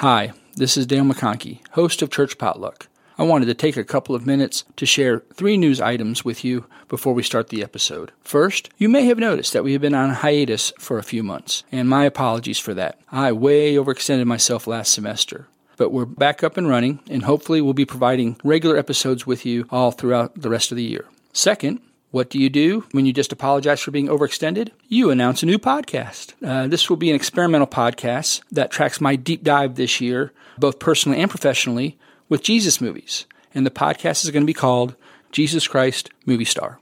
Hi, this is Dale McConkey, host of Church Potluck. I wanted to take a couple of minutes to share three news items with you before we start the episode. First, you may have noticed that we have been on hiatus for a few months, and my apologies for that. I way overextended myself last semester. But we're back up and running, and hopefully, we'll be providing regular episodes with you all throughout the rest of the year. Second, what do you do when you just apologize for being overextended? You announce a new podcast. Uh, this will be an experimental podcast that tracks my deep dive this year, both personally and professionally, with Jesus movies. And the podcast is going to be called Jesus Christ Movie Star.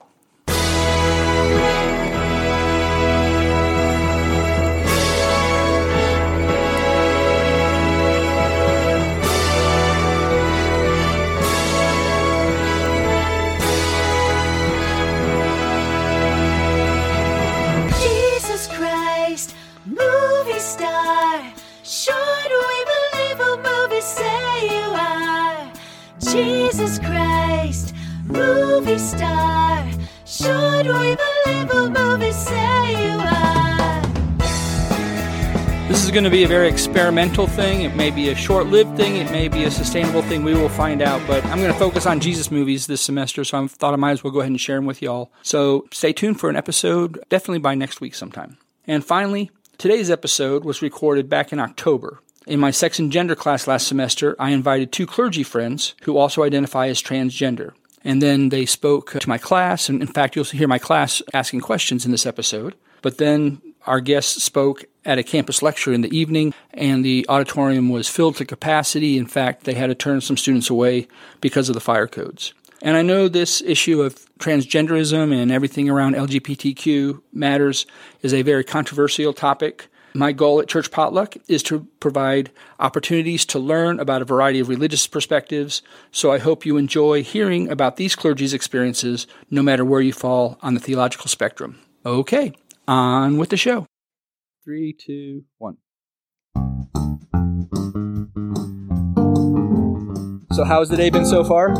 Jesus Christ, movie star. Should we believe what movies say you are? This is going to be a very experimental thing. It may be a short lived thing. It may be a sustainable thing. We will find out. But I'm going to focus on Jesus movies this semester. So I thought I might as well go ahead and share them with y'all. So stay tuned for an episode, definitely by next week sometime. And finally, today's episode was recorded back in October. In my sex and gender class last semester, I invited two clergy friends who also identify as transgender. And then they spoke to my class. And in fact, you'll hear my class asking questions in this episode. But then our guests spoke at a campus lecture in the evening, and the auditorium was filled to capacity. In fact, they had to turn some students away because of the fire codes. And I know this issue of transgenderism and everything around LGBTQ matters is a very controversial topic. My goal at Church Potluck is to provide opportunities to learn about a variety of religious perspectives, so I hope you enjoy hearing about these clergy's experiences no matter where you fall on the theological spectrum. Okay, on with the show. Three, two, one. So, how's the day been so far?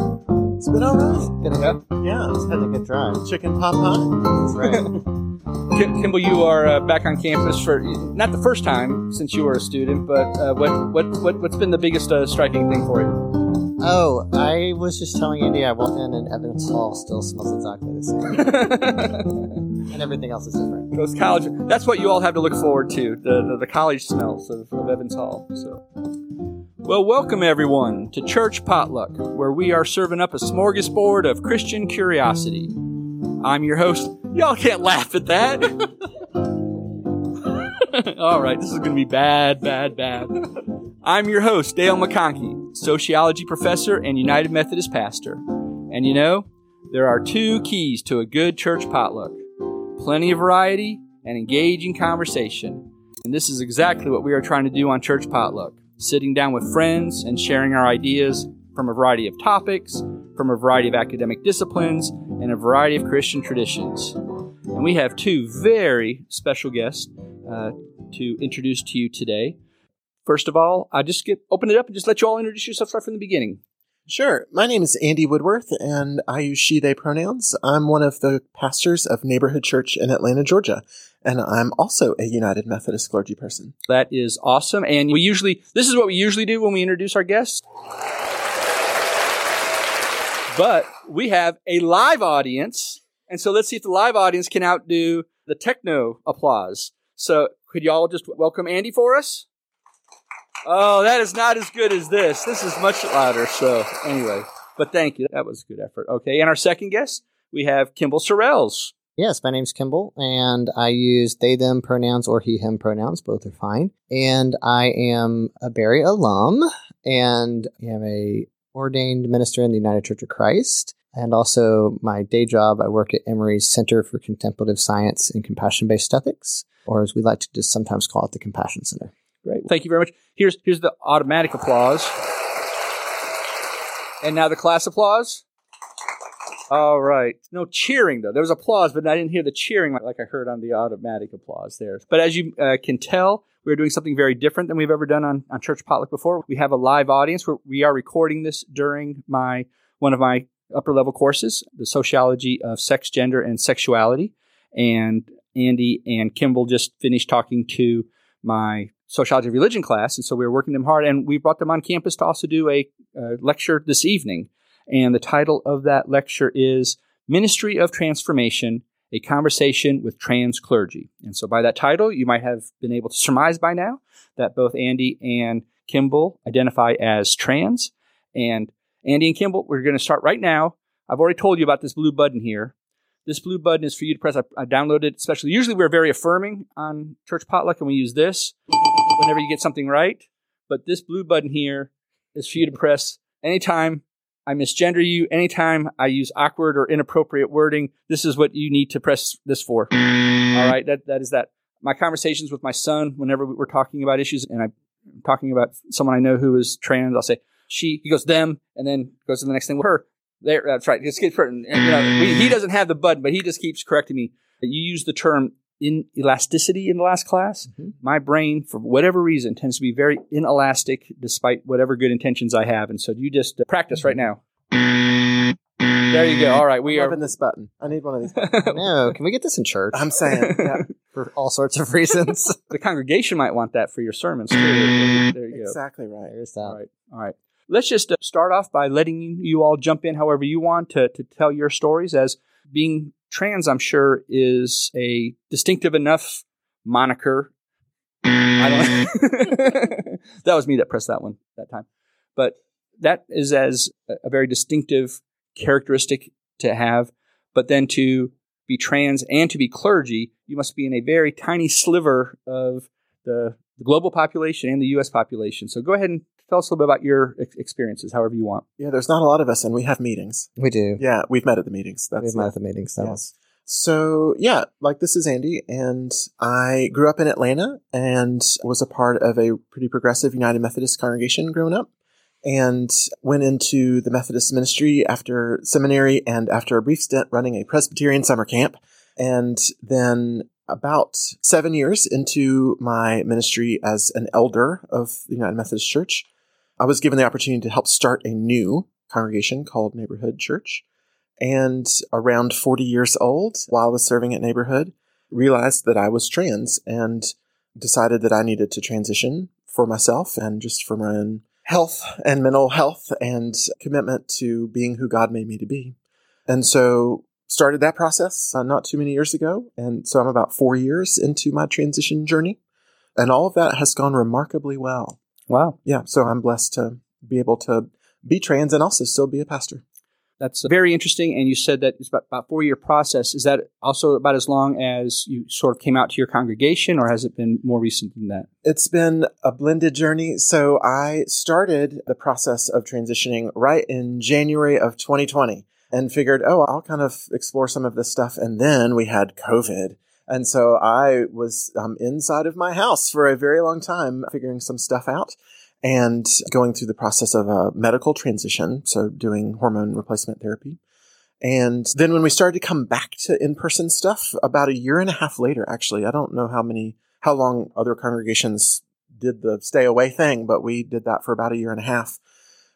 It's been alright. Been a good, Yeah, it's had a good drive. chicken pot pie. That's right. Kim- Kimble, you are uh, back on campus for not the first time since you were a student, but uh, what, what, what, what's been the biggest uh, striking thing for you? oh, I was just telling Andi I walked in and Evans Hall still smells exactly the same, and everything else is different. Those college, that's what you all have to look forward to the, the, the college smells of, of Evans Hall. So. Well, welcome everyone to Church Potluck, where we are serving up a smorgasbord of Christian curiosity. I'm your host. Y'all can't laugh at that. All right, this is going to be bad, bad, bad. I'm your host, Dale McConkey, sociology professor and United Methodist pastor. And you know, there are two keys to a good church potluck plenty of variety and engaging conversation. And this is exactly what we are trying to do on Church Potluck sitting down with friends and sharing our ideas from a variety of topics, from a variety of academic disciplines, and a variety of Christian traditions. And we have two very special guests uh, to introduce to you today. First of all, I just get open it up and just let you all introduce yourselves right from the beginning. Sure. My name is Andi Woodworth, and I use she, they pronouns. I'm one of the pastors of Neighborhood Church in Atlanta, Georgia, and I'm also a United Methodist clergy person. That is awesome. And we usually, this is what we usually do when we introduce our guests. But we have a live audience. And so let's see if the live audience can outdo the techno applause. So could y'all just welcome Andi for us? Oh, that is not as good as this. This is much louder. So anyway, but thank you. That was a good effort. Okay. And our second guest, we have Kimble Sorrells. Yes, my name's Kimble, and I use they them pronouns or he him pronouns. Both are fine. And I am a Berry alum, and I am a ordained minister in the United Church of Christ. And also, my day job, I work at Emory's Center for Contemplative Science and Compassion Based Ethics, or as we like to just sometimes call it, the Compassion Center. Great. Thank you very much. Here's here's the automatic applause. And now the class applause. All right. No cheering though. There was applause, but I didn't hear the cheering like, I heard on the automatic applause there. But as you uh, can tell, we're doing something very different than we've ever done on, on Church Potluck before. We have a live audience. Where we are recording this during my one of my upper level courses, the sociology of sex, gender, and sexuality. And Andi and Kimble just finished talking to my sociology of religion class, and so we were working them hard, and we brought them on campus to also do a, a lecture this evening. And the title of that lecture is Ministry of Transformation a conversation with trans clergy. And so, by that title, you might have been able to surmise by now that both Andi and Kimble identify as trans. And Andi and Kimble, we're going to start right now. I've already told you about this blue button here. This blue button is for you to press. I, I downloaded it, especially. Usually, we're very affirming on Church Potluck, and we use this whenever you get something right. But this blue button here is for you to press anytime I misgender you anytime I use awkward or inappropriate wording. This is what you need to press this for. All right, that that is that. My conversations with my son, whenever we're talking about issues, and I'm talking about someone I know who is trans, I'll say she. He goes them, and then goes to the next thing with her. There, that's right. Just get and, you know, he doesn't have the button, but he just keeps correcting me. You use the term in elasticity in the last class. Mm-hmm. My brain, for whatever reason, tends to be very inelastic despite whatever good intentions I have. And so you just uh, practice right now. There you go. All right. We I'm are. loving this button. I need one of these. no, can we get this in church I'm saying, yeah, for all sorts of reasons? the congregation might want that for your sermons too. There you go. exactly right. There's that. All right. All right. Let's just uh, start off by letting you all jump in however you want to, to tell your stories. As being trans, I'm sure, is a distinctive enough moniker. I don't mm. that was me that pressed that one that time. But that is as a a very distinctive characteristic to have. But then to be trans and to be clergy, you must be in a very tiny sliver of the, the global population and the U.S. population. So go ahead and tell us a little bit about your ex- experiences, however you want. Yeah, there's not a lot of us, and we have meetings. We do. Yeah, we've met at the meetings. That's We've met at the meetings. That Yes. So yeah, like this is Andy, and I grew up in Atlanta and was a part of a pretty progressive United Methodist congregation growing up, and went into the Methodist ministry after seminary and after a brief stint running a Presbyterian summer camp, and then about seven years into my ministry as an elder of the United Methodist Church, I was given the opportunity to help start a new congregation called Neighborhood Church and around 40 years old while I was serving at Neighborhood, realized that I was trans and decided that I needed to transition for myself and just for my own health and mental health and commitment to being who God made me to be. And so started that process uh, not too many years ago. And so I'm about four years into my transition journey. And all of that has gone remarkably well. Wow. Yeah. So I'm blessed to be able to be trans and also still be a pastor. That's very interesting. And you said that it's about, about four year process. Is that also about as long as you sort of came out to your congregation, or has it been more recent than that? It's been a blended journey. So I started the process of transitioning right in January of 2020 and figured, oh, I'll kind of explore some of this stuff. And then we had COVID. And so I was um, inside of my house for a very long time, figuring some stuff out and going through the process of a medical transition. So doing hormone replacement therapy. And then when we started to come back to in-person stuff about a year and a half later, actually, I don't know how many, how long other congregations did the stay away thing, but we did that for about a year and a half.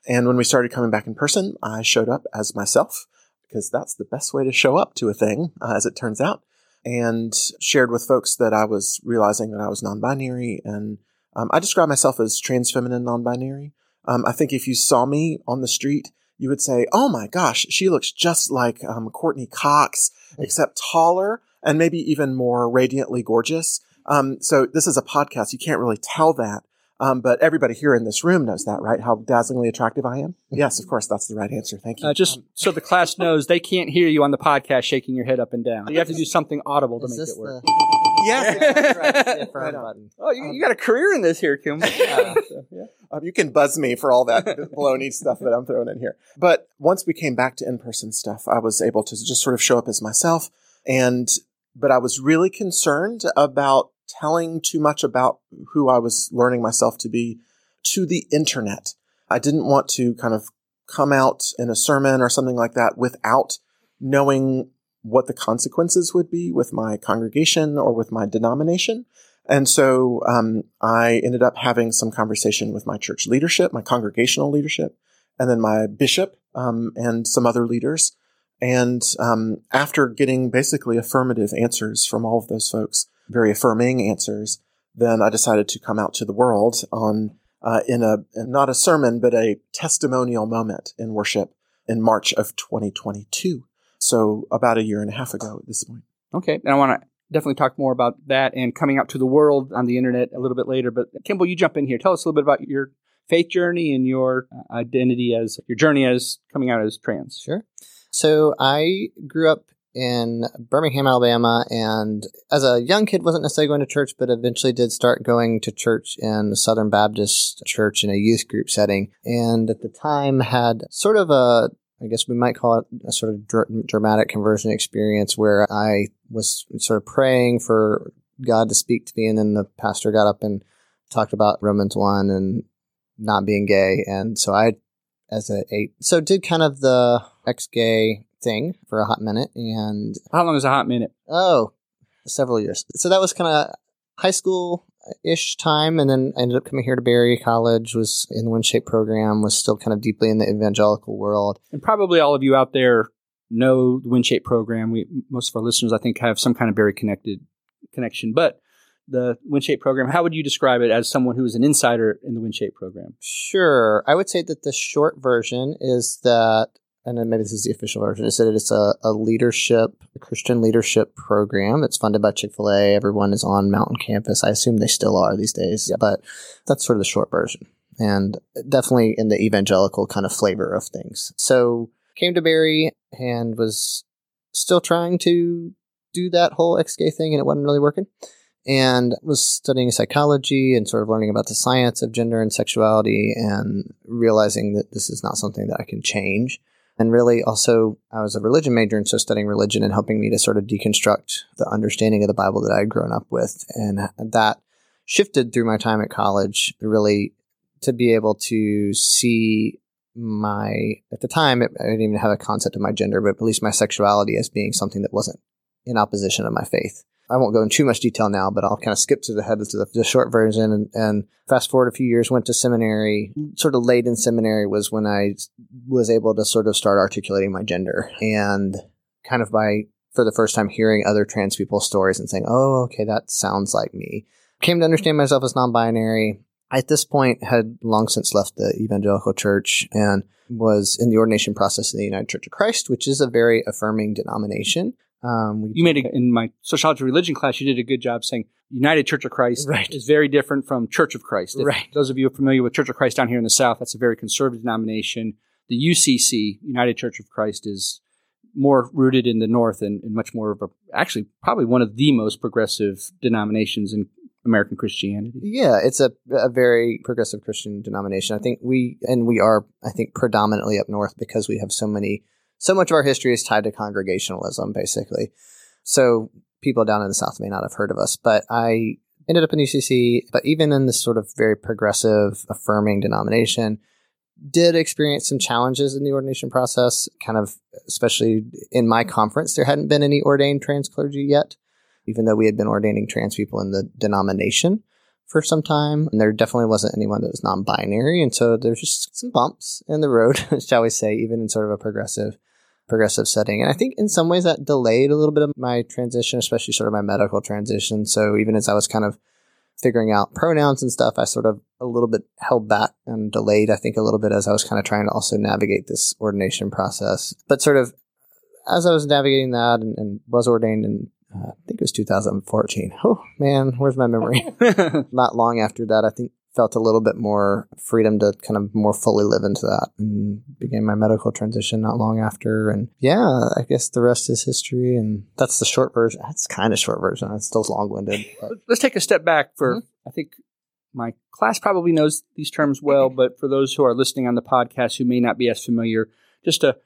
And when we started coming back in person, I showed up as myself because that's the best way to show up to a thing, uh, as it turns out, and shared with folks that I was realizing that I was non-binary. And um, I describe myself as trans feminine non-binary. Um, I think if you saw me on the street, you would say, "Oh my gosh, she looks just like um, Courteney Cox, except taller and maybe even more radiantly gorgeous." Um, so this is a podcast; you can't really tell that, um, but everybody here in this room knows that, right? How dazzlingly attractive I am. Yes, of course, that's the right answer. Thank you. Uh, just so the class knows, they can't hear you on the podcast shaking your head up and down. You have to do something audible to Is make it work. the yes, That's right, it's Right button? Oh, you, you got a career in this here, Kim. Yeah. So, yeah. Um, you can buzz me for all that baloney stuff that I'm throwing in here. But once we came back to in-person stuff, I was able to just sort of show up as myself. And, but I was really concerned about telling too much about who I was learning myself to be to the internet. I didn't want to kind of come out in a sermon or something like that without knowing what the consequences would be with my congregation or with my denomination. And so um, I ended up having some conversation with my church leadership, my congregational leadership, and then my bishop um, and some other leaders. And um, after getting basically affirmative answers from all of those folks, very affirming answers, then I decided to come out to the world on uh, in a not a sermon but a testimonial moment in worship in March of 2022. So about a year and a half ago at this point. Okay, and I want to definitely talk more about that and coming out to the world on the internet a little bit later. But Kimble, you jump in here. Tell us a little bit about your faith journey and your uh, identity as your journey as coming out as trans. Sure. So I grew up in Birmingham, Alabama, and as a young kid, wasn't necessarily going to church, but eventually did start going to church in the Southern Baptist Church in a youth group setting. And at the time, had sort of a I guess we might call it a sort of dr- dramatic conversion experience where I was sort of praying for God to speak to me, and then the pastor got up and talked about Romans one and not being gay, and so I, as a eight, so did kind of the ex-gay thing for a hot minute, and How long is a hot minute? oh, several years. So that was kind of high school uh, ish time, and then I ended up coming here to Berry College. Was in the WinShape program. Was still kind of deeply in the evangelical world. And probably all of you out there know the WinShape program. We most of our listeners, I think, have some kind of very connected connection. But the WinShape program, how would you describe it as someone who is an insider in the WinShape program? Sure, I would say that the short version is that, and then maybe this is the official version, is that it's a, a leadership, a Christian leadership program. It's funded by Chick Fil A. Everyone is on Mountain Campus. I assume they still are these days, but that's sort of the short version, and definitely in the evangelical kind of flavor of things. So came to Berry and was still trying to do that whole ex gay thing, and it wasn't really working and was studying psychology and sort of learning about the science of gender and sexuality and realizing that this is not something that I can change. And really, also, I was a religion major, and so studying religion and helping me to sort of deconstruct the understanding of the Bible that I had grown up with. And that shifted through my time at college, really, to be able to see my, at the time, I didn't even have a concept of my gender, but at least my sexuality as being something that wasn't in opposition to my faith. I won't go in too much detail now, but I'll kind of skip to the head to the, the short version and, and, fast forward a few years, went to seminary. Sort of late in seminary was when I was able to sort of start articulating my gender and kind of by, for the first time, hearing other trans people's stories and saying, oh, okay, that sounds like me. Came to understand myself as non binary. At this point, had long since left the evangelical church and was in the ordination process in the United Church of Christ, which is a very affirming denomination. Um, we You made it in my sociology religion class. You did a good job saying United Church of Christ Right. is very different from Church of Christ. If Right. Those of you who are familiar with Church of Christ down here in the South, that's a very conservative denomination. The UCC, United Church of Christ, is more rooted in the North and, and much more of a, actually, probably one of the most progressive denominations in American Christianity. Yeah, it's a, a very progressive Christian denomination. I think we, and we are, I think, predominantly up north because we have so many, so much of our history is tied to congregationalism, basically. So people down in the south may not have heard of us, but I ended up in UCC, but even in this sort of very progressive, affirming denomination, did experience some challenges in the ordination process, kind of, especially in my conference, there hadn't been any ordained trans clergy yet, even though we had been ordaining trans people in the denomination for some time. And there definitely wasn't anyone that was non binary. And so there's just some bumps in the road, shall we say, even in sort of a progressive progressive setting. And I think in some ways that delayed a little bit of my transition, especially sort of my medical transition. So even as I was kind of figuring out pronouns and stuff, I sort of a little bit held back and delayed, I think, a little bit as I was kind of trying to also navigate this ordination process. But sort of as I was navigating that and, and was ordained in, uh, I think it was 2014. Oh, man, where's my memory? Not long after that, I think felt a little bit more freedom to kind of more fully live into that and began my medical transition not long after. And yeah, I guess the rest is history. And that's the short version. That's kind of short version. It's still long winded. Let's take a step back for, mm-hmm. I think my class probably knows these terms well, but for those who are listening on the podcast who may not be as familiar, just a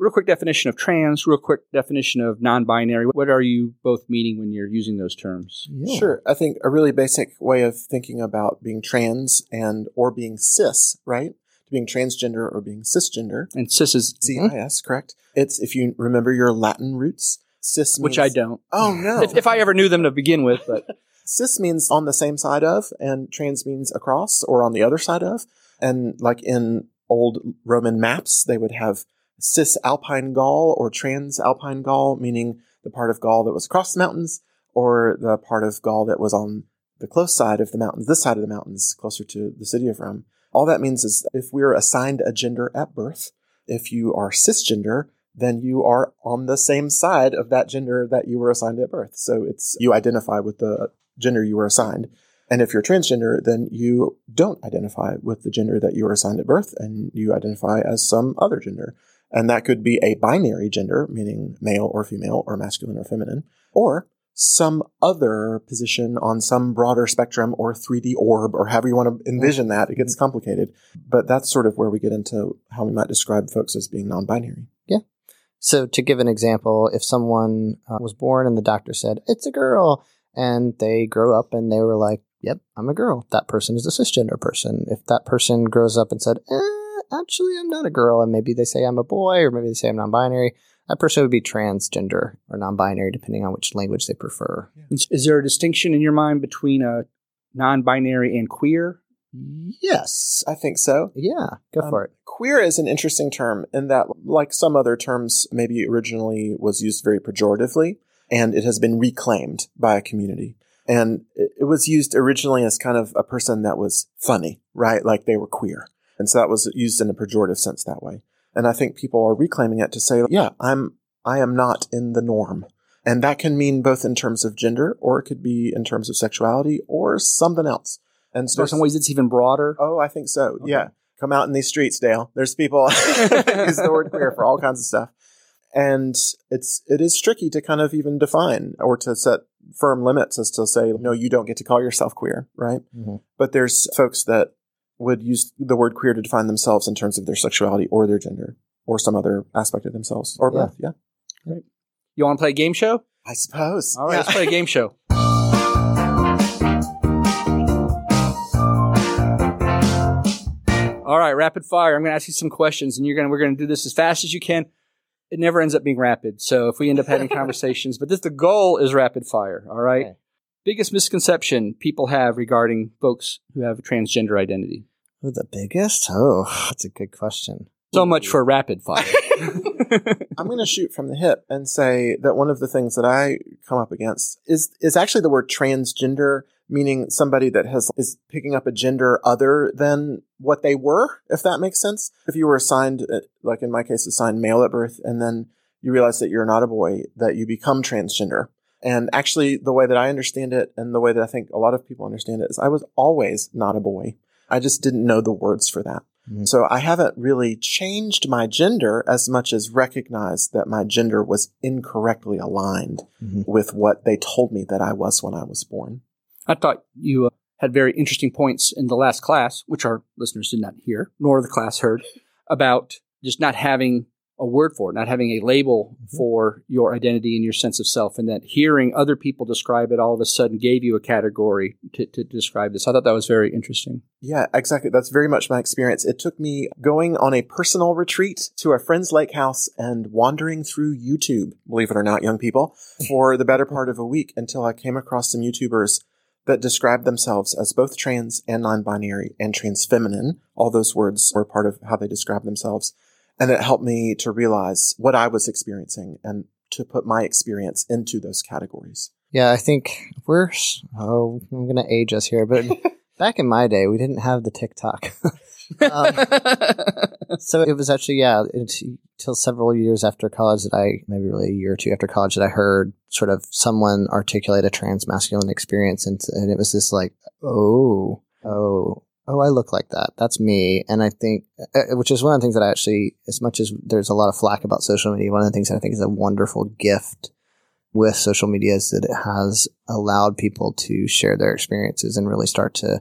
real quick definition of trans, real quick definition of non binary. What are you both meaning when you're using those terms? Yeah. Sure. I think a really basic way of thinking about being trans and or being cis, right? Being transgender or being cisgender. And cis is, CIS, mm-hmm. correct? It's if you remember your Latin roots, cis means, which I don't. Oh no. If, if I ever knew them to begin with, but cis means on the same side of and trans means across or on the other side of. And like in old Roman maps, they would have cis alpine Gaul or trans alpine Gaul, meaning the part of Gaul that was across the mountains or the part of Gaul that was on the close side of the mountains, this side of the mountains, closer to the city of Rome. All that means is if we're assigned a gender at birth, if you are cisgender, then you are on the same side of that gender that you were assigned at birth. So it's you identify with the gender you were assigned. And if you're transgender, then you don't identify with the gender that you were assigned at birth and you identify as some other gender. And that could be a binary gender, meaning male or female or masculine or feminine, or some other position on some broader spectrum or 3D orb or however you want to envision that. It gets complicated. But that's sort of where we get into how we might describe folks as being non binary. Yeah. So, to give an example, if someone uh, was born and the doctor said, it's a girl, and they grow up and they were like, yep, I'm a girl, that person is a cisgender person. If that person grows up and said, eh, actually, I'm not a girl, and maybe they say I'm a boy, or maybe they say I'm non binary, that person would be transgender or non binary, depending on which language they prefer. Is, is there a distinction in your mind between a non-binary and queer? Yes, I think so. Yeah, go Um, for it. Queer is an interesting term in that, like some other terms, maybe originally was used very pejoratively, and it has been reclaimed by a community. And it, it was used originally as kind of a person that was funny, right? Like they were queer. And so that was used in a pejorative sense that way. And I think people are reclaiming it to say, yeah, I'm, I am not in the norm. And that can mean both in terms of gender, or it could be in terms of sexuality, or something else. And so in some ways, it's even broader. Oh, I think so. Yeah. Come out in these streets, Dale. There's people use the word queer for all kinds of stuff. And it's it is tricky to kind of even define or to set firm limits as to say, no, you don't get to call yourself queer, right? Mhm. But there's folks that would use the word queer to define themselves in terms of their sexuality or their gender or some other aspect of themselves or Yeah. both. Yeah. Right. You want to play a game show? I suppose. All right, Yeah. let's play a game show. All right, rapid fire. I'm going to ask you some questions, and you're going to we're going to do this as fast as you can. It never ends up being rapid, so if we end up having conversations, but this the goal is rapid fire. All right. Okay. Biggest misconception people have regarding folks who have a transgender identity. Oh, the biggest? Oh, that's a good question. So much for rapid fire. I'm going to shoot from the hip and say that one of the things that I come up against is is actually the word transgender, meaning somebody that has is picking up a gender other than what they were. If that makes sense. If you were assigned, uh, like in my case, assigned male at birth, and then you realize that you're not a boy, that you become transgender. And actually, the way that I understand it, and the way that I think a lot of people understand it, is I was always not a boy. I just didn't know the words for that. Mhm. So I haven't really changed my gender as much as recognized that my gender was incorrectly aligned Mhm. with what they told me that I was when I was born. I thought you uh, had very interesting points in the last class, which our listeners did not hear, nor the class heard, about just not having a word for it, not having a label mm-hmm. for your identity and your sense of self, and that hearing other people describe it all of a sudden gave you a category to, to describe this. I thought that was very interesting. Yeah, exactly. That's very much my experience. It took me going on a personal retreat to a friend's lake house and wandering through YouTube, believe it or not, young people, for the better part of a week until I came across some YouTubers that described themselves as both trans and non-binary and trans feminine. All those words were part of how they described themselves. And it helped me to realize what I was experiencing and to put my experience into those categories. Yeah, I think we're. Oh, I'm going to age us here, but back in my day, we didn't have the TikTok. um, so it was actually, yeah, until several years after college that I, maybe really a year or two after college, that I heard sort of someone articulate a trans masculine experience. And, and it was this like, oh, oh, oh, I look like that. That's me. And I think, uh, which is one of the things that I actually, as much as there's a lot of flack about social media, one of the things that I think is a wonderful gift with social media is that it has allowed people to share their experiences and really start to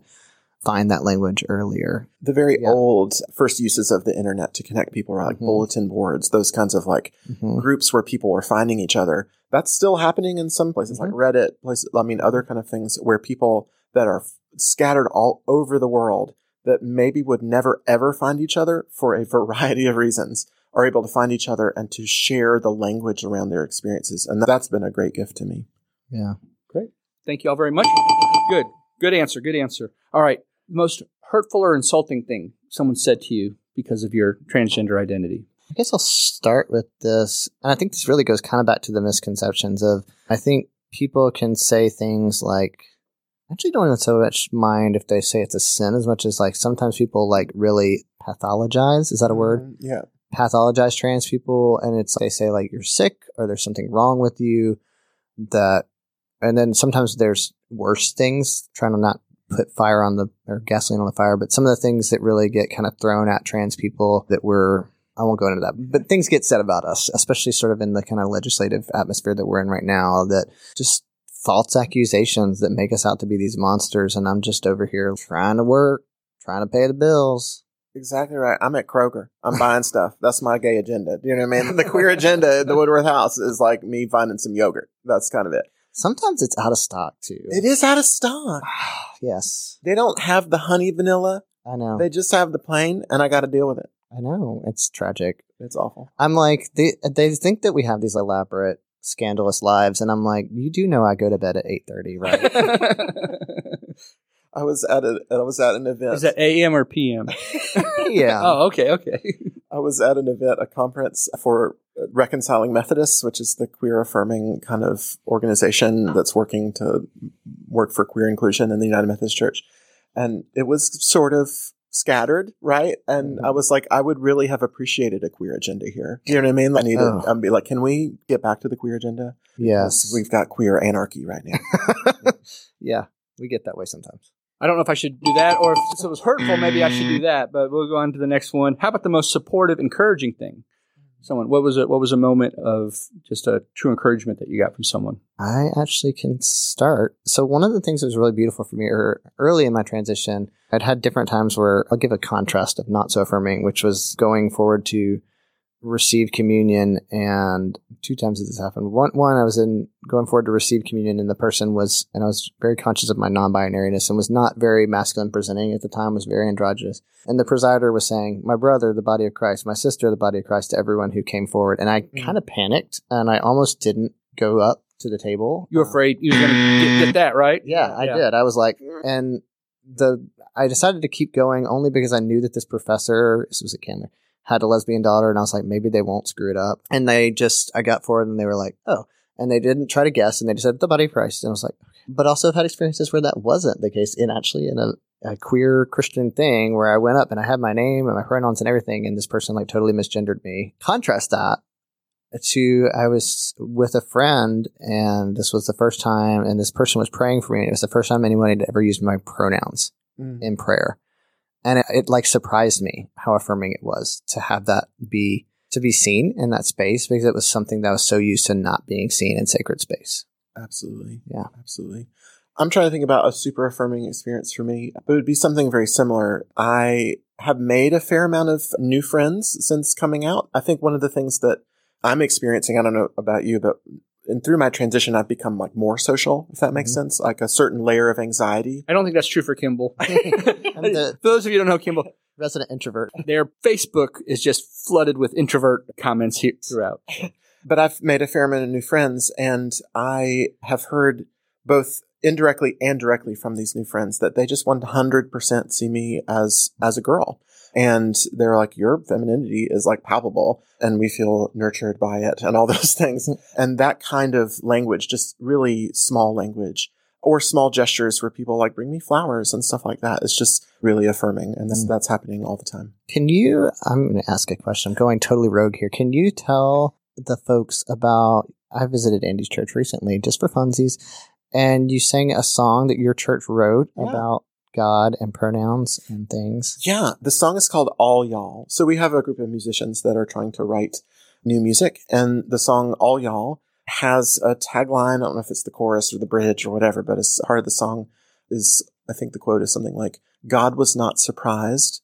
find that language earlier. The very Yeah. old first uses of the internet to connect people are like Mhm. bulletin boards, those kinds of like Mhm. groups where people are finding each other. That's still happening in some places, like Reddit, places. I mean, other kind of things where people that are scattered all over the world that maybe would never ever find each other for a variety of reasons are able to find each other and to share the language around their experiences, and that's been a great gift to me. Yeah. Great. Thank you all very much. Good. Good answer. Good answer. All right. Most hurtful or insulting thing someone said to you because of your transgender identity. I guess I'll start with this. And I think this really goes kind of back to the misconceptions of I think people can say things like, actually don't even so much mind if they say it's a sin as much as like sometimes people like really pathologize. Is that a word? Mm, Yeah. Pathologize trans people, and it's they say like you're sick or there's something wrong with you. That, and then sometimes there's worse things. Trying to not put fire on the or gasoline on the fire, but some of the things that really get kind of thrown at trans people that were. I won't go into that, but things get said about us, especially sort of in the kind of legislative atmosphere that we're in right now. That just false accusations that make us out to be these monsters, and I'm just over here trying to work, trying to pay the bills. Exactly right. I'm at Kroger. I'm buying stuff. That's my gay agenda. Do you know what I mean? The queer agenda at the Woodworth house is like me finding some yogurt. That's kind of it. Sometimes it's out of stock too. It is out of stock. yes, They don't have the honey vanilla. I know. They just have the plain, and I got to deal with it. I know. It's tragic. It's awful. I'm like they they think that we have these elaborate, scandalous lives, and I'm like, you do know I go to bed at eight thirty, right? I was at a, I was at an event. Is that AM or PM? yeah. Oh, okay, okay. I was at an event, a conference for Reconciling Methodists, which is the queer affirming kind of organization that's working to work for queer inclusion in the United Methodist Church. And it was sort of scattered, right? And mm-hmm. I was like, I would really have appreciated a queer agenda here. Do you know what I mean? I need Oh. to I'd be like, can we get back to the queer agenda? Yes. We've got queer anarchy right now. yeah. We get that way sometimes. I don't know if I should do that, or if it was hurtful, maybe I should do that. But we'll go on to the next one. How about the most supportive, encouraging thing? Someone. What was it? What was a moment of just a true encouragement that you got from someone? I actually can start. So one of the things that was really beautiful for me er, early in my transition, I'd had different times where I'll give a contrast of not so affirming, which was going forward to receive communion and two times this happened. One one I was in going forward to receive communion and the person was and I was very conscious of my non-binariness and was not very masculine presenting at the time, was very androgynous. And the presider was saying, My brother, the body of Christ, my sister, the body of Christ to everyone who came forward. And I Mm. kind of panicked and I almost didn't go up to the table. You were afraid you were going to get, that right? Yeah, I did. I was like, and the I decided to keep going only because I knew that this professor, this was at Candler, had a lesbian daughter, and I was like, maybe they won't screw it up. And they just, I got forward, and they were like, oh, and they didn't try to guess, and they just said the body Christ, and I was like, but also I've had experiences where that wasn't the case, in actually in a, a queer Christian thing where I went up and I had my name and my pronouns and everything, and this person like totally misgendered me. Contrast that to I was with a friend and this was the first time and this person was praying for me. And it was the first time anyone had ever used my pronouns Mm. in prayer. And it, it like surprised me how affirming it was to have that be to be seen in that space because it was something that was so used to not being seen in sacred space. Absolutely. Yeah. Absolutely. I'm trying to think about a super affirming experience for me, but it would be something very similar. I have made a fair amount of new friends since coming out. I think one of the things that I'm experiencing, I don't know about you, but and through my transition, I've become like more social, if that makes mm-hmm. sense, like a certain layer of anxiety. I don't think that's true for Kimble. for those of you who don't know Kimble, Resident introvert. their Facebook is just flooded with introvert comments here throughout. but I've made a fair amount of new friends, and I have heard both indirectly and directly from these new friends that they just 100% see me as as a girl. And they're like, your femininity is like palpable, and we feel nurtured by it, and all those things. and that kind of language, just really small language, or small gestures where people like bring me flowers and stuff like that, is just really affirming, and that's, Mm. that's happening all the time. Can you? I'm going to ask a question. I'm going totally rogue here. Can you tell the folks about? I visited Andi's church recently, just for funsies, and you sang a song that your church wrote Yeah. about God and pronouns and things. Yeah, the song is called All Y'all. So we have a group of musicians that are trying to write new music, and the song All Y'all has a tagline. I don't know if it's the chorus or the bridge or whatever, but as part of the song is, I think the quote is something like, God was not surprised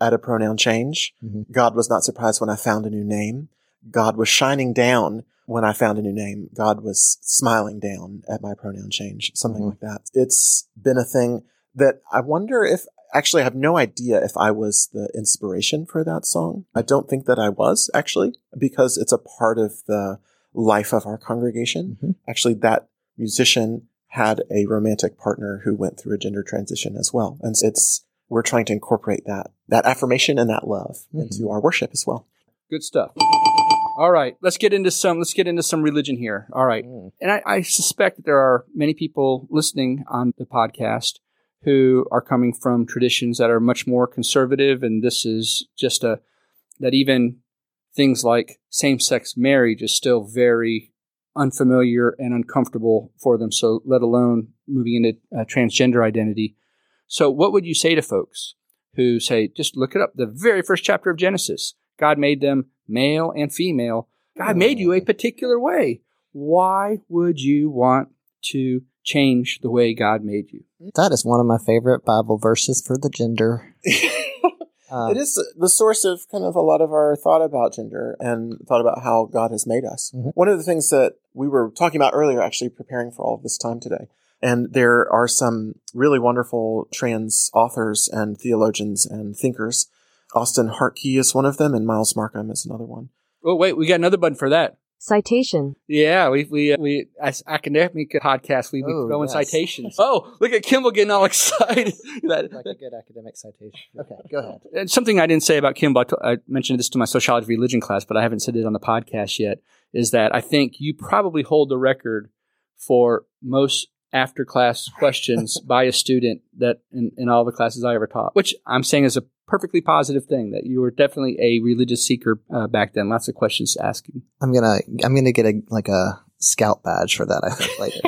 at a pronoun change. Mhm. God was not surprised when I found a new name. God was shining down when I found a new name. God was smiling down at my pronoun change, something Mhm. like that. It's been a thing that I wonder if actually I have no idea if I was the inspiration for that song. I don't think that I was actually because it's a part of the life of our congregation. Mhm. Actually, that musician had a romantic partner who went through a gender transition as well. And it's, we're trying to incorporate that, that affirmation and that love Mhm. into our worship as well. Good stuff. All right, let's get into some. Let's get into some religion here. All right, Mm. and I, I suspect that there are many people listening on the podcast who are coming from traditions that are much more conservative, and this is just a that even things like same-sex marriage is still very unfamiliar and uncomfortable for them. So, let alone moving into uh, transgender identity. So, what would you say to folks who say, just look it up, the very first chapter of Genesis? God made them male and female. God made you a particular way. Why would you want to change the way God made you? That is one of my favorite Bible verses for the gender. Uh, it is the source of kind of a lot of our thought about gender and thought about how God has made us. Mhm. One of the things that we were talking about earlier, actually preparing for all of this time today, and there are some really wonderful trans authors and theologians and thinkers. Austin Hartke is one of them, and Miles Markham is another one. Oh, wait, we got another button for that. Citation. Yeah, we we uh, we as academic podcast we, we Oh, throw in yes. citations. Oh, look at Kimble getting all excited. that, like a good academic citation. Okay, go ahead. And something I didn't say about Kimble, I, t- I mentioned this to my sociology religion class, but I haven't said it on the podcast yet, is that I think you probably hold the record for most after class questions by a student that in, in all the classes I ever taught, which I'm saying is a perfectly positive thing that you were definitely a religious seeker uh, back then. Lots of questions to ask you. I'm gonna I'm gonna get a like a scout badge for that. I think later.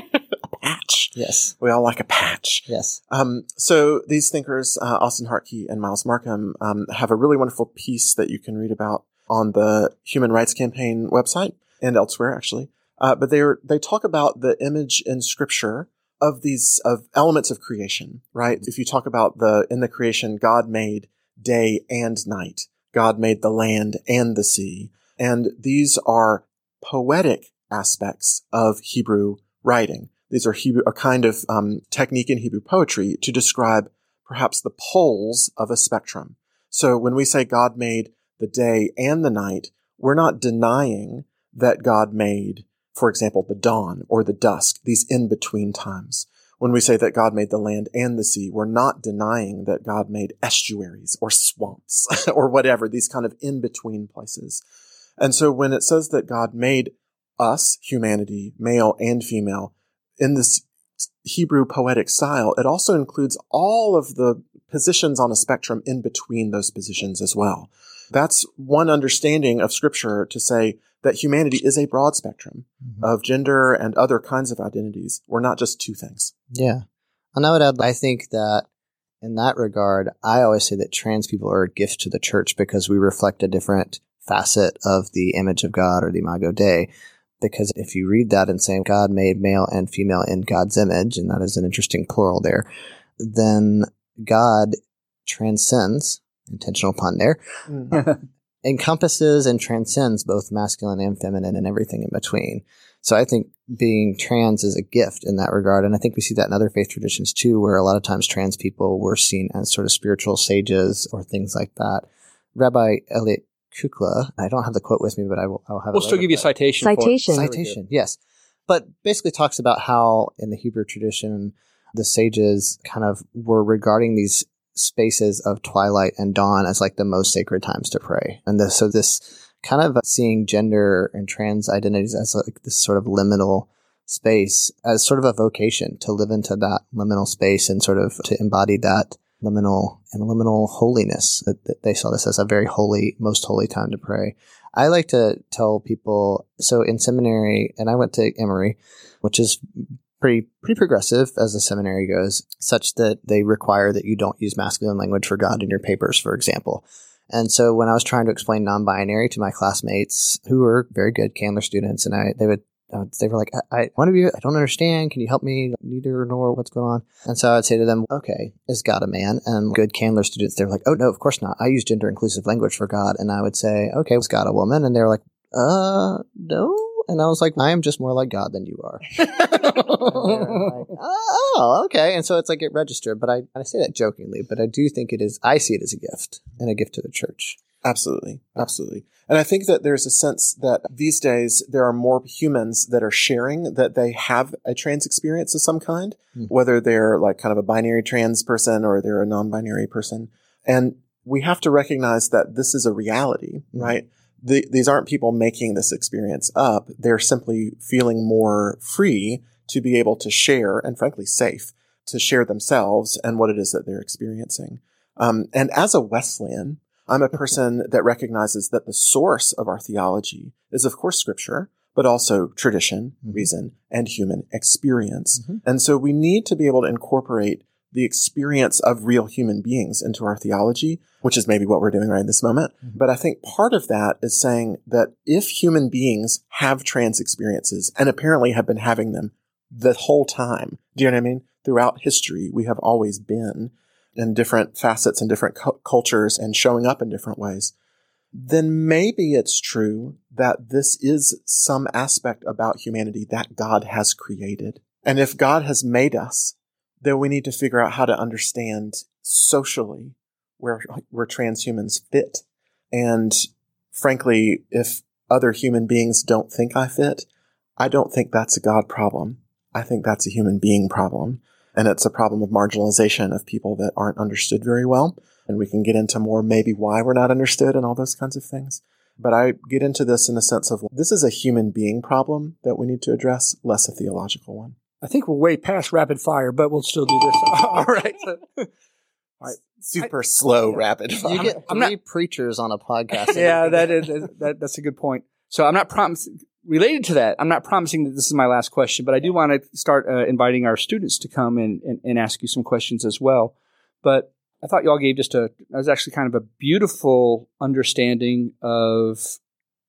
Patch. yes, We all like a patch. yes. Um, so these thinkers, uh, Austin Hartke and Miles Markham, um, have a really wonderful piece that you can read about on the Human Rights Campaign website and elsewhere, actually. Uh, but they they talk about the image in Scripture of these of elements of creation, right? If you talk about the in the creation, God made day and night. God made the land and the sea, and these are poetic aspects of Hebrew writing. These are Hebrew, a kind of um, technique in Hebrew poetry to describe perhaps the poles of a spectrum. So when we say God made the day and the night, we're not denying that God made, for example, the dawn or the dusk, these in between times. When we say that God made the land and the sea, we're not denying that God made estuaries or swamps or whatever, these kind of in between places. And so when it says that God made us, humanity, male and female, in this Hebrew poetic style, it also includes all of the positions on a spectrum in between those positions as well. That's one understanding of scripture to say that humanity is a broad spectrum mm-hmm. of gender and other kinds of identities. We're not just two things. Yeah. And I would add, I think that in that regard, I always say that trans people are a gift to the church because we reflect a different facet of the image of God or the Imago Dei. Because if you read that and say God made male and female in God's image, and that is an interesting plural there, then God transcends, intentional pun there, mm-hmm. um, encompasses and transcends both masculine and feminine and everything in between. So I think being trans is a gift in that regard. And I think we see that in other faith traditions too, where a lot of times trans people were seen as sort of spiritual sages or things like that. Rabbi Elliot Kukla, I don't have the quote with me, but I will, I'll have We'll it still give you a but- citation. for. Citation. citation yes but basically talks about how in the hebrew tradition the sages kind of were regarding these spaces of twilight and dawn as like the most sacred times to pray. And the, so this kind of seeing gender and trans identities as like this sort of liminal space as sort of a vocation to live into that liminal space and sort of to embody that liminal and liminal holiness that, that they saw this as a very holy most holy time to pray. I like to tell people so in seminary, and I went to Emory, which is pretty pretty progressive as a seminary goes, such that they require that you don't use masculine language for God in your papers, for example. And so when I was trying to explain non-binary to my classmates, who were very good Candler students, and I they would uh, they were like, I, I, one of you, I don't understand. Can you help me? Neither nor what's going on. And so I'd say to them, okay, is God a man? And good Candler students, they're like, oh no, of course not. I use gender inclusive language for God. And I would say, okay, is God a woman? And they're like, uh, no. And I was like, I am just more like God than you are. Like, oh, okay. And so it's like it registered, but I, I say that jokingly, but I do think it is, I see it as a gift and a gift to the church. Absolutely. Absolutely. And I think that there's a sense that these days there are more humans that are sharing that they have a trans experience of some kind, Hmm. whether they're like kind of a binary trans person or they're a non binary person. And we have to recognize that this is a reality, Hmm. right? The, these aren't people making this experience up. They're simply feeling more free to be able to share and frankly safe to share themselves and what it is that they're experiencing. Um, and as a Wesleyan, I'm a person that recognizes that the source of our theology is, of course, scripture, but also tradition, Mhm. reason, and human experience. Mhm. And so we need to be able to incorporate the experience of real human beings into our theology, which is maybe what we're doing right in this moment. Mhm. But I think part of that is saying that if human beings have trans experiences and apparently have been having them the whole time, do you know what I mean? Throughout history, we have always been in different facets and different cu- cultures and showing up in different ways. Then maybe it's true that this is some aspect about humanity that God has created. And if God has made us, then we need to figure out how to understand socially where, where transhumans fit. And frankly, if other human beings don't think I fit, I don't think that's a God problem. I think that's a human being problem. And it's a problem of marginalization of people that aren't understood very well. And we can get into more maybe why we're not understood and all those kinds of things. But I get into this in the sense of this is a human being problem that we need to address, less a theological one. I think we're way past rapid fire, but we'll still do this. All right, all right. Super slow, rapid fire. You fire. get I'm 3 preachers on a podcast. yeah, that is that, that's a good point. So I'm not promising related to that. I'm not promising that this is my last question, but I do want to start uh, inviting our students to come and, and and ask you some questions as well. But I thought you all gave just a that was actually kind of a beautiful understanding of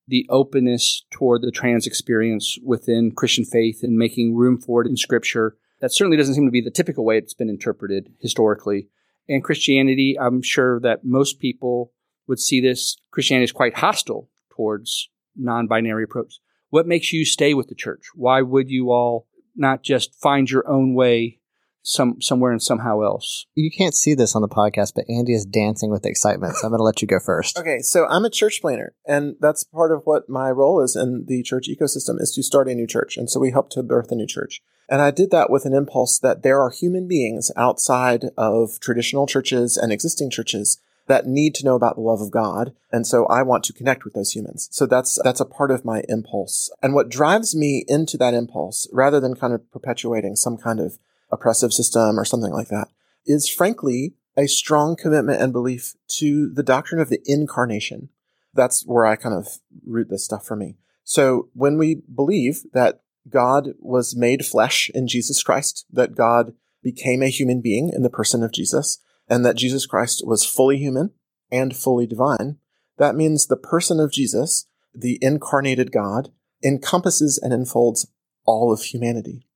the openness toward the trans experience within Christian faith and making room for it in Scripture. That certainly doesn't seem to be the typical way it's been interpreted historically. And Christianity, I'm sure that most people would see this Christianity is quite hostile towards non-binary approach. What makes you stay with the church? Why would you all not just find your own way some somewhere and somehow else? You can't see this on the podcast, but Andi is dancing with excitement. So I'm going to let you go first. Okay, so I'm a church planner, and that's part of what my role is in the church ecosystem is to start a new church. And so we help to birth a new church. And I did that with an impulse that there are human beings outside of traditional churches and existing churches that need to know about the love of God. And so I want to connect with those humans. So that's, that's a part of my impulse. And what drives me into that impulse, rather than kind of perpetuating some kind of oppressive system or something like that, is frankly a strong commitment and belief to the doctrine of the incarnation. That's where I kind of root this stuff for me. So when we believe that God was made flesh in Jesus Christ, that God became a human being in the person of Jesus, and that Jesus Christ was fully human and fully divine, that means the person of Jesus, the incarnated God, encompasses and enfolds all of humanity.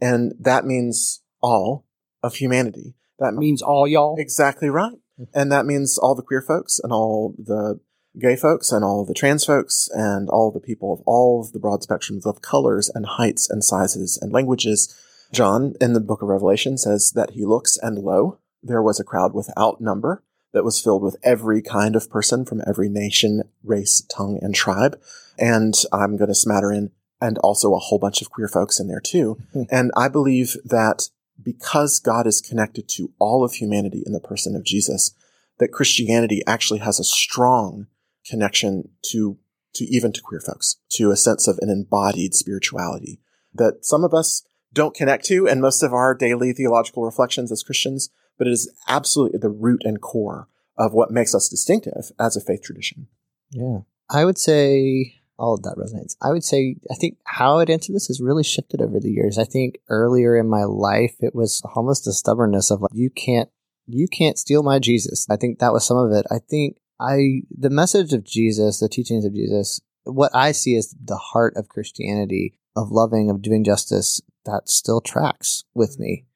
And that means all of humanity. That means all y'all. Exactly right. Mm-hmm. And that means all the queer folks and all the gay folks and all the trans folks and all the people of all of the broad spectrums of colors and heights and sizes and languages. John in the book of Revelation says that he looks and lo, there was a crowd without number that was filled with every kind of person from every nation, race, tongue, and tribe. And I'm going to smatter in and also a whole bunch of queer folks in there too. Hmm. and I believe that because God is connected to all of humanity in the person of Jesus, that Christianity actually has a strong connection to, to even to queer folks, to a sense of an embodied spirituality that some of us don't connect to in most of our daily theological reflections as Christians, but it is absolutely the root and core of what makes us distinctive as a faith tradition. Yeah. I would say all of that resonates. I would say I think how I'd answer this has really shifted over the years. I think earlier in my life it was almost a stubbornness of like you can't you can't steal my Jesus. I think that was some of it. I think I the message of Jesus, the teachings of Jesus, what I see as the heart of Christianity, of loving, of doing justice, that still tracks with me.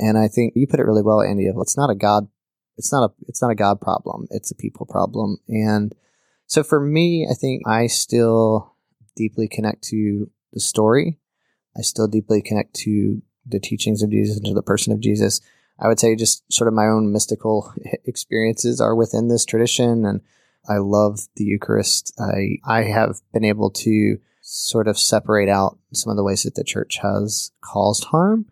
Mm-hmm. And I think you put it really well, Andi, of it's not a God it's not a it's not a God problem. It's a people problem. And so for me, I think I still deeply connect to the story. I still deeply connect to the teachings of Jesus and to the person of Jesus. I would say just sort of my own mystical experiences are within this tradition and I love the Eucharist. I I have been able to sort of separate out some of the ways that the church has caused harm.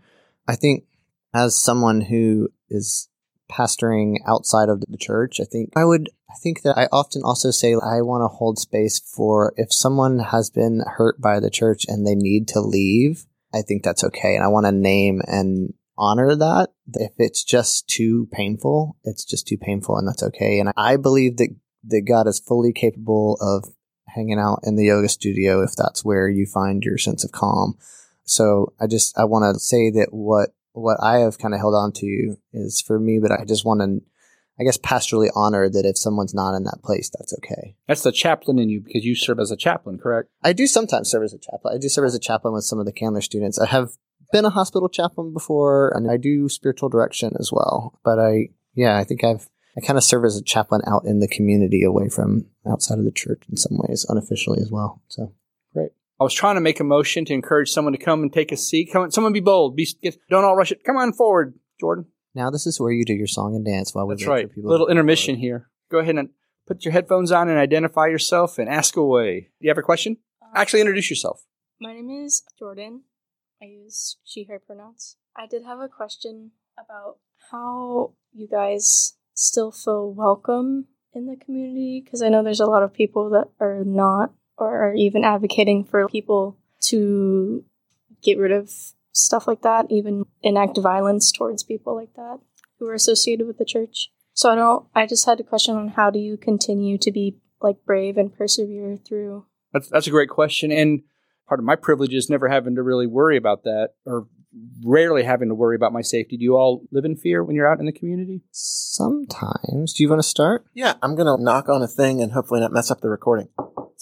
I think as someone who is pastoring outside of the church. I think I would, I think that I often also say I want to hold space for if someone has been hurt by the church and they need to leave, I think that's okay. And I want to name and honor that. If it's just too painful, it's just too painful and that's okay. And I believe that, that God is fully capable of hanging out in the yoga studio if that's where you find your sense of calm. So I just, I want to say that what, what I have kind of held on to is for me, but I just want to, I guess, pastorally honor that if someone's not in that place, that's okay. That's the chaplain in you because you serve as a chaplain, correct? I do sometimes serve as a chaplain. I do serve as a chaplain with some of the Candler students. I have been a hospital chaplain before and I do spiritual direction as well. But I, yeah, I think I've, I kind of serve as a chaplain out in the community away from outside of the church in some ways, unofficially as well. So great. I was trying to make a motion to encourage someone to come and take a seat. Come, on, someone be bold. Be, get, don't all rush it. Come on forward, Jordan. Now this is where you do your song and dance while we That's right. Little intermission here. Go ahead and put your headphones on and identify yourself and ask away. Do you have a question? Uh, Actually, introduce yourself. My name is Jordan. I use she, her pronouns. I did have a question about how you guys still feel welcome in the community because I know there's a lot of people that are not or are even advocating for people to get rid of stuff like that, even enact violence towards people like that who are associated with the church. So I don't I just had a question on how do you continue to be like brave and persevere through That's that's a great question and part of my privilege is never having to really worry about that or rarely having to worry about my safety. Do you all live in fear when you're out in the community? Sometimes. Do you want to start? Yeah, I'm going to knock on a thing and hopefully not mess up the recording.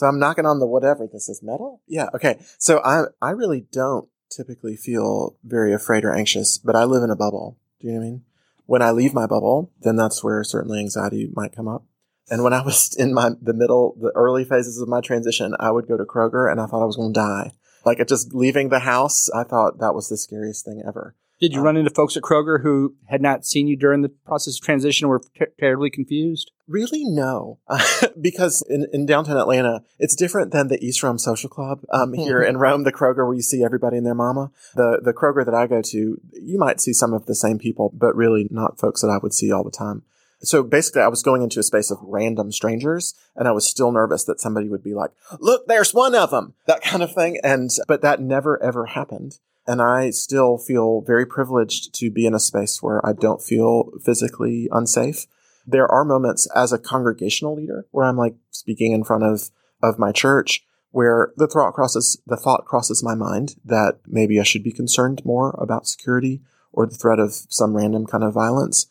So I'm knocking on the whatever. This is metal? Yeah, okay. So I I really don't typically feel very afraid or anxious, but I live in a bubble. Do you know what I mean? When I leave my bubble, then that's where certainly anxiety might come up. And when I was in my the middle, the early phases of my transition, I would go to Kroger and I thought I was going to die. Like just leaving the house, I thought that was the scariest thing ever. Did you um, run into folks at Kroger who had not seen you during the process of transition or were ter- terribly confused? Really, no. because in, in downtown Atlanta, it's different than the East Rome Social Club. Um, here in Rome, the Kroger where you see everybody and their mama. The, the Kroger that I go to, you might see some of the same people, but really not folks that I would see all the time. So basically, I was going into a space of random strangers, and I was still nervous that somebody would be like, "Look, there's one of them," that kind of thing. And but that never ever happened. And I still feel very privileged to be in a space where I don't feel physically unsafe. There are moments as a congregational leader where I'm like speaking in front of of my church where the thought crosses the thought crosses my mind that maybe I should be concerned more about security or the threat of some random kind of violence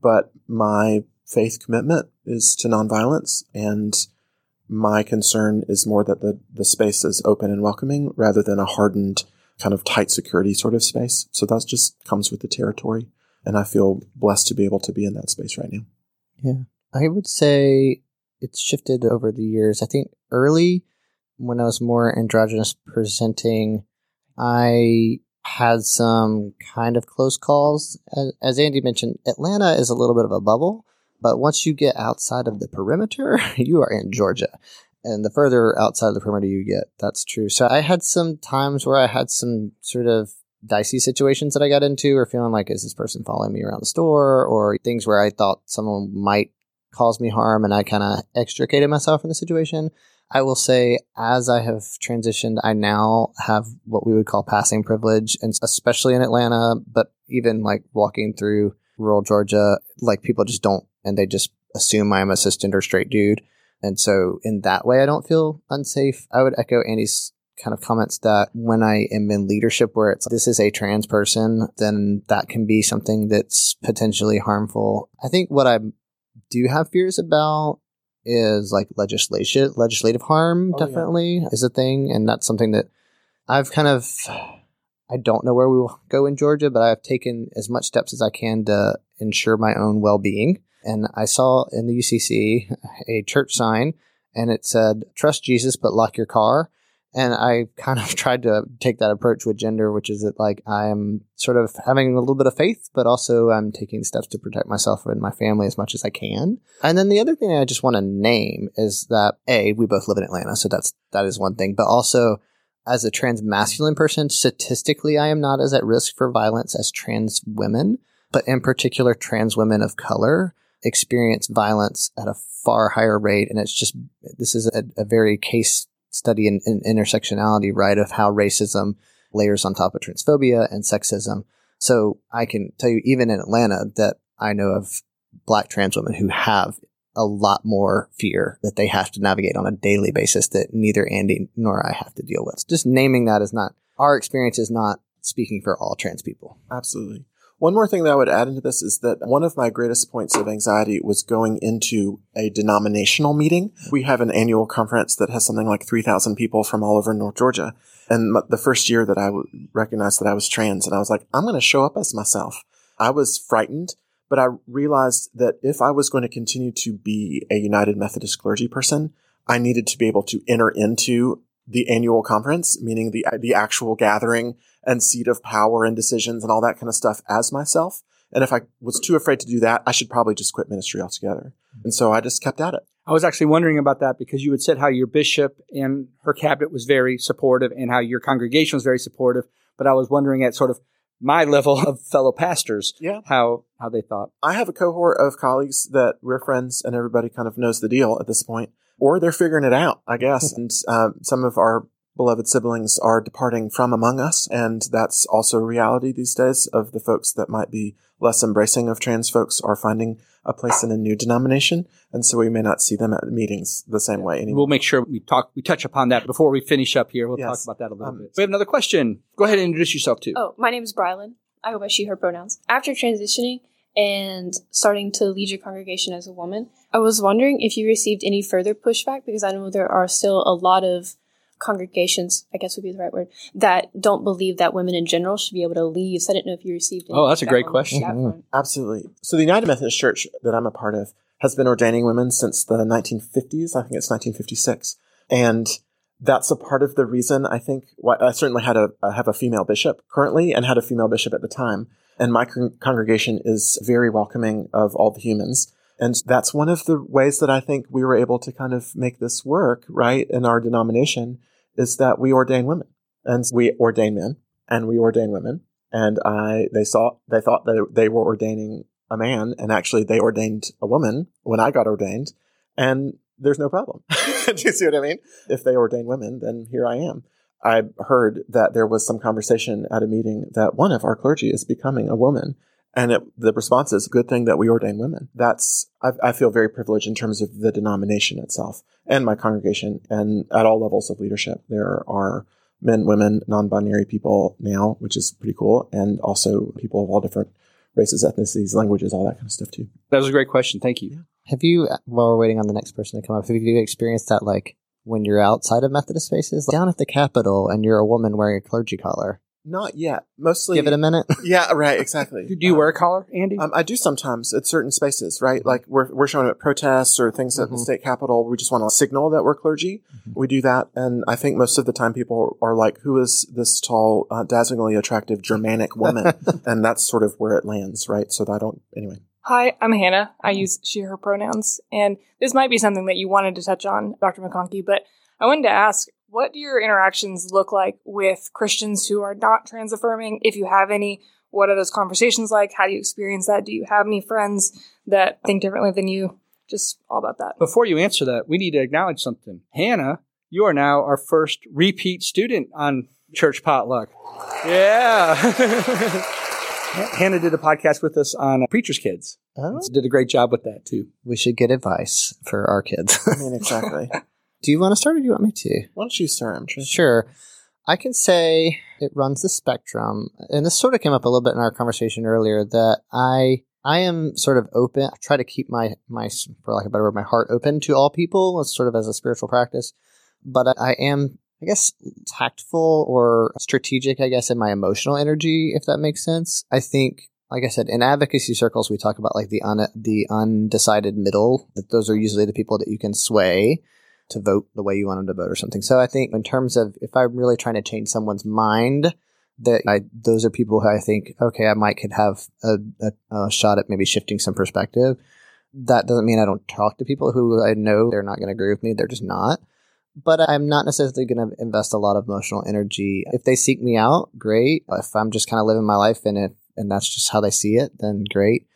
but my faith commitment is to nonviolence and my concern is more that the, the space is open and welcoming rather than a hardened kind of tight security sort of space. So that just comes with the territory. And I feel blessed to be able to be in that space right now. Yeah. I would say it's shifted over the years. I think early when I was more androgynous presenting, I had some kind of close calls. As Andi mentioned, Atlanta is a little bit of a bubble, but once you get outside of the perimeter, you are in Georgia. And the further outside of the perimeter you get, that's true. So I had some times where I had some sort of dicey situations that I got into or feeling like, is this person following me around the store or things where I thought someone might cause me harm and I kind of extricated myself from the situation. I will say, as I have transitioned, I now have what we would call passing privilege, and especially in Atlanta, but even like walking through rural Georgia, like people just don't, and they just assume I'm a assistant or straight dude. And so, in that way, I don't feel unsafe. I would echo Andi's kind of comments that when I am in leadership where it's this is a trans person, then that can be something that's potentially harmful. I think what I do have fears about is like legislation, legislative harm. Oh, definitely yeah. is a thing, and that's something that I've kind of. I don't know where we will go in Georgia, but I've taken as much steps as I can to ensure my own well being. And I saw in the UCC a church sign, and it said, "Trust Jesus, but lock your car." And I kind of tried to take that approach with gender, which is that like I'm sort of having a little bit of faith, but also I'm taking steps to protect myself and my family as much as I can. And then the other thing I just want to name is that A, we both live in Atlanta, so that's that is one thing. But also as a trans masculine person, statistically I am not as at risk for violence as trans women. but in particular, trans women of color experience violence at a far higher rate. And it's just, this is a, a very case study in, in intersectionality, right? Of how racism layers on top of transphobia and sexism. So I can tell you, even in Atlanta, that I know of black trans women who have a lot more fear that they have to navigate on a daily basis that neither Andi nor I have to deal with. Just naming that is not, our experience is not speaking for all trans people. Absolutely. One more thing that I would add into this is that one of my greatest points of anxiety was going into a denominational meeting. We have an annual conference that has something like 3,000 people from all over North Georgia. And the first year that I recognized that I was trans, and I was like, I'm going to show up as myself. I was frightened, but I realized that if I was going to continue to be a United Methodist clergy person, I needed to be able to enter into the annual conference, meaning the the actual gathering and seat of power and decisions and all that kind of stuff as myself. And if I was too afraid to do that, I should probably just quit ministry altogether. Mm-hmm. And so I just kept at it. I was actually wondering about that because you had said how your bishop and her cabinet was very supportive and how your congregation was very supportive. But I was wondering at sort of my level of fellow pastors, Yeah. how how they thought. I have a cohort of colleagues that we're friends and everybody kind of knows the deal at this point, or they're figuring it out, I guess. and um, some of our beloved siblings are departing from among us. And that's also a reality these days of the folks that might be less embracing of trans folks are finding a place in a new denomination. And so we may not see them at meetings the same way anymore. We'll make sure we talk we touch upon that before we finish up here. We'll Yes. talk about that a little Um, bit. We have another question. Go ahead and introduce yourself too. Oh, my name is Brylan. I go by she, her pronouns. After transitioning and starting to lead your congregation as a woman, I was wondering if you received any further pushback because I know there are still a lot of congregations, I guess would be the right word, that don't believe that women in general should be able to leave. So I didn't know if you received any Oh, that's a great on question. that Mhm. Absolutely. So the United Methodist Church that I'm a part of has been ordaining women since the 1950s. I think it's 1956. And that's a part of the reason I think why I certainly had a I have a female bishop currently and had a female bishop at the time. And my con- congregation is very welcoming of all the humans. And that's one of the ways that I think we were able to kind of make this work, right, in our denomination is that we ordain women and we ordain men and we ordain women. And I, they saw, they thought that they were ordaining a man and actually they ordained a woman when I got ordained. And there's no problem. Do you see what I mean? If they ordain women, then here I am. I heard that there was some conversation at a meeting that one of our clergy is becoming a woman. And it, the response is, a good thing that we ordain women. That's, I, I feel very privileged in terms of the denomination itself and my congregation and at all levels of leadership. There are men, women, non-binary people now, which is pretty cool. And also people of all different races, ethnicities, languages, all that kind of stuff too. That was a great question. Thank you. Have you, while we're waiting on the next person to come up, have you experienced that like when you're outside of Methodist spaces, down at the Capitol, and you're a woman wearing a clergy collar? Not yet. Mostly. Give it a minute. yeah, right. Exactly. Do you wear a collar, Andi? Um, I do sometimes at certain spaces, right? Like we're, we're showing up at protests or things at the Mhm. state capitol. We just want to signal that we're clergy. Mhm. We do that. And I think most of the time people are like, who is this tall, uh, dazzlingly attractive Germanic woman? and that's sort of where it lands, right? So that I don't, anyway. Hi, I'm Hannah. I use she, her pronouns. And this might be something that you wanted to touch on, Dr. McConkey, but I wanted to ask what do your interactions look like with Christians who are not trans affirming? If you have any, what are those conversations like? How do you experience that? Do you have any friends that think differently than you? Just all about that. Before you answer that, we need to acknowledge something. Hannah, you are now our first repeat student on Church Potluck. Yeah. Hannah did a podcast with us on uh, Preacher's Kids. Oh, Did a great job with that too. we should get advice for our kids. I mean, exactly. do you want to start or do you want me to? Why don't you start? I'm sure. Sure. I can say it runs the spectrum. And this sort of came up a little bit in our conversation earlier that I I am sort of open. I try to keep my my for lack of a better word, my heart open to all people, as sort of as a spiritual practice. But I, I am, I guess, tactful or strategic. I guess in my emotional energy, if that makes sense. I think, like I said, in advocacy circles, we talk about like the un, the undecided middle. That those are usually the people that you can sway to vote the way you want them to vote or something. So I think in terms of if I'm really trying to change someone's mind, that I, those are people who I think, okay, I might could have a, a, a shot at maybe shifting some perspective. That doesn't mean I don't talk to people who I know they're not going to agree with me. They're just not. But I'm not necessarily going to invest a lot of emotional energy. If they seek me out, great. If I'm just kind of living my life and if and that's just how they see it, then great.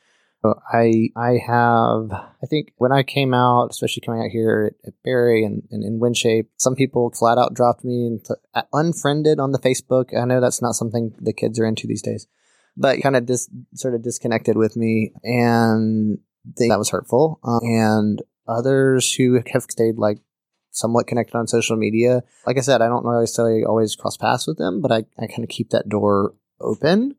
I I have I think when I came out, especially coming out here at, at Berry and, and in WinShape, some people flat out dropped me and uh, unfriended on the Facebook. I know that's not something the kids are into these days, but kind of dis- sort of disconnected with me, and think that was hurtful. Um, and others who have stayed like somewhat connected on social media, like I said, I don't necessarily always cross paths with them, but I, I kind of keep that door open.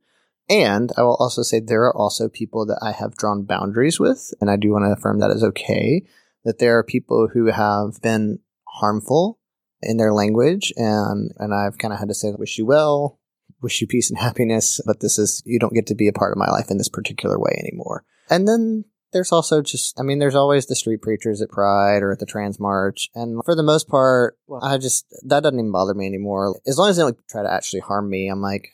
And I will also say there are also people that I have drawn boundaries with, and I do want to affirm that is okay. That there are people who have been harmful in their language, and and I've kind of had to say, "Wish you well, wish you peace and happiness," but this is you don't get to be a part of my life in this particular way anymore. And then there's also just, I mean, there's always the street preachers at Pride or at the Trans March. And for the most part, I just, that doesn't even bother me anymore. As long as they don't try to actually harm me, I'm like,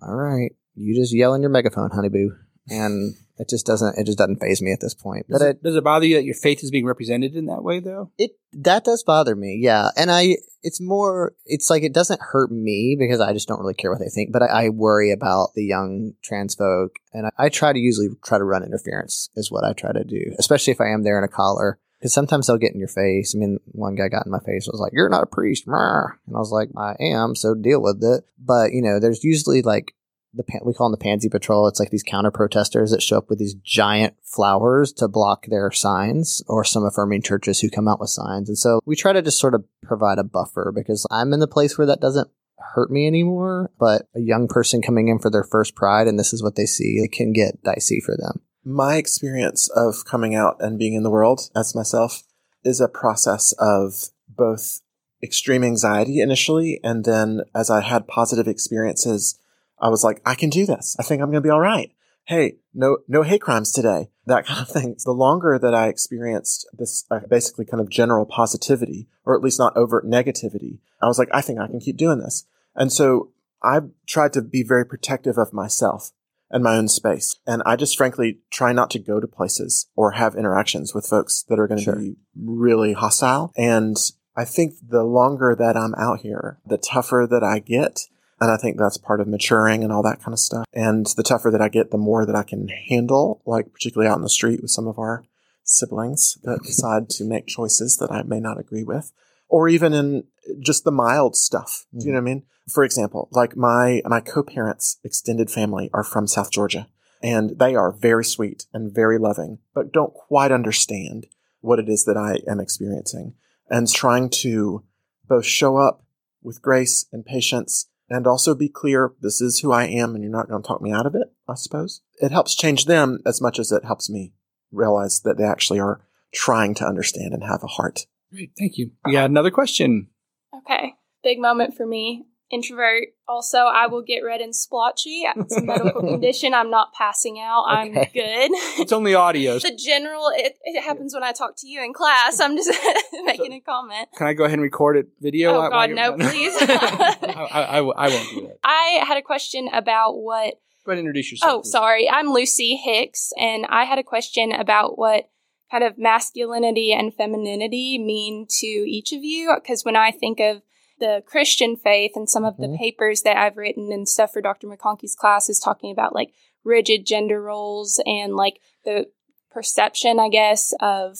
all right, you just yell in your megaphone, honey boo. And it just doesn't, it just doesn't faze me at this point. Does But it, it, does it bother you that your faith is being represented in that way, though? it, that does bother me. Yeah. And I, it's more, it's like it doesn't hurt me because I just don't really care what they think, but I, I worry about the young trans folk. And I, I try to usually try to run interference is what I try to do, especially if I am there in a collar. Because sometimes they'll get in your face. I mean, one guy got in my face and was like, You're not a priest. And I was like, I am, so deal with it. But, you know, there's usually like the we call them the pansy patrol. It's like these counter protesters that show up with these giant flowers to block their signs or some affirming churches who come out with signs. And so we try to just sort of provide a buffer because i'm in the place where that doesn't hurt me anymore. But a young person coming in for their first pride and this is what they see it can get dicey for them. My experience of coming out and being in the world as myself is a process of both extreme anxiety initially, and then as I had positive experiences, I was like, I can do this. I think I'm going to be all right. Hey, no, no hate crimes today. That kind of thing. The longer that I experienced this uh, basically kind of general positivity, or at least not overt negativity, I was like, I think I can keep doing this. And so I've tried to be very protective of myself and my own space. And I just frankly try not to go to places or have interactions with folks that are going to Sure. be really hostile. And I think the longer that I'm out here, the tougher that I get. And I think that's part of maturing and all that kind of stuff. And the tougher that I get, the more that I can handle, like particularly out in the street with some of our siblings that mm-hmm. decide to make choices that I may not agree with. Or even in just the mild stuff. Do you know mm. what I mean? For example, like my, my co-parents extended family are from South Georgia and they are very sweet and very loving, but don't quite understand what it is that I am experiencing and trying to both show up with grace and patience and also be clear this is who I am and you're not going to talk me out of it, I suppose. It helps change them as much as it helps me realize that they actually are trying to understand and have a heart. Great, thank you. We got another question. Okay, big moment for me. Introvert. Also, I will get red and splotchy. It's a medical condition. I'm not passing out. I'm good. It's only audio. the general, it, it happens when I talk to you in class. I'm just making a comment. Can I go ahead and record it video? Oh, while- God, while you're no, done? please. I, I, I w- I won't do that. I had a question about what Go ahead and introduce yourself. Oh, please. sorry. I'm Lucy Hicks, and I had a question about what kind of masculinity and femininity mean to each of you. Because when I think of the Christian faith and some of the Mhm. papers that I've written and stuff for Dr. McConkey's class is talking about like rigid gender roles and like the perception, I guess, of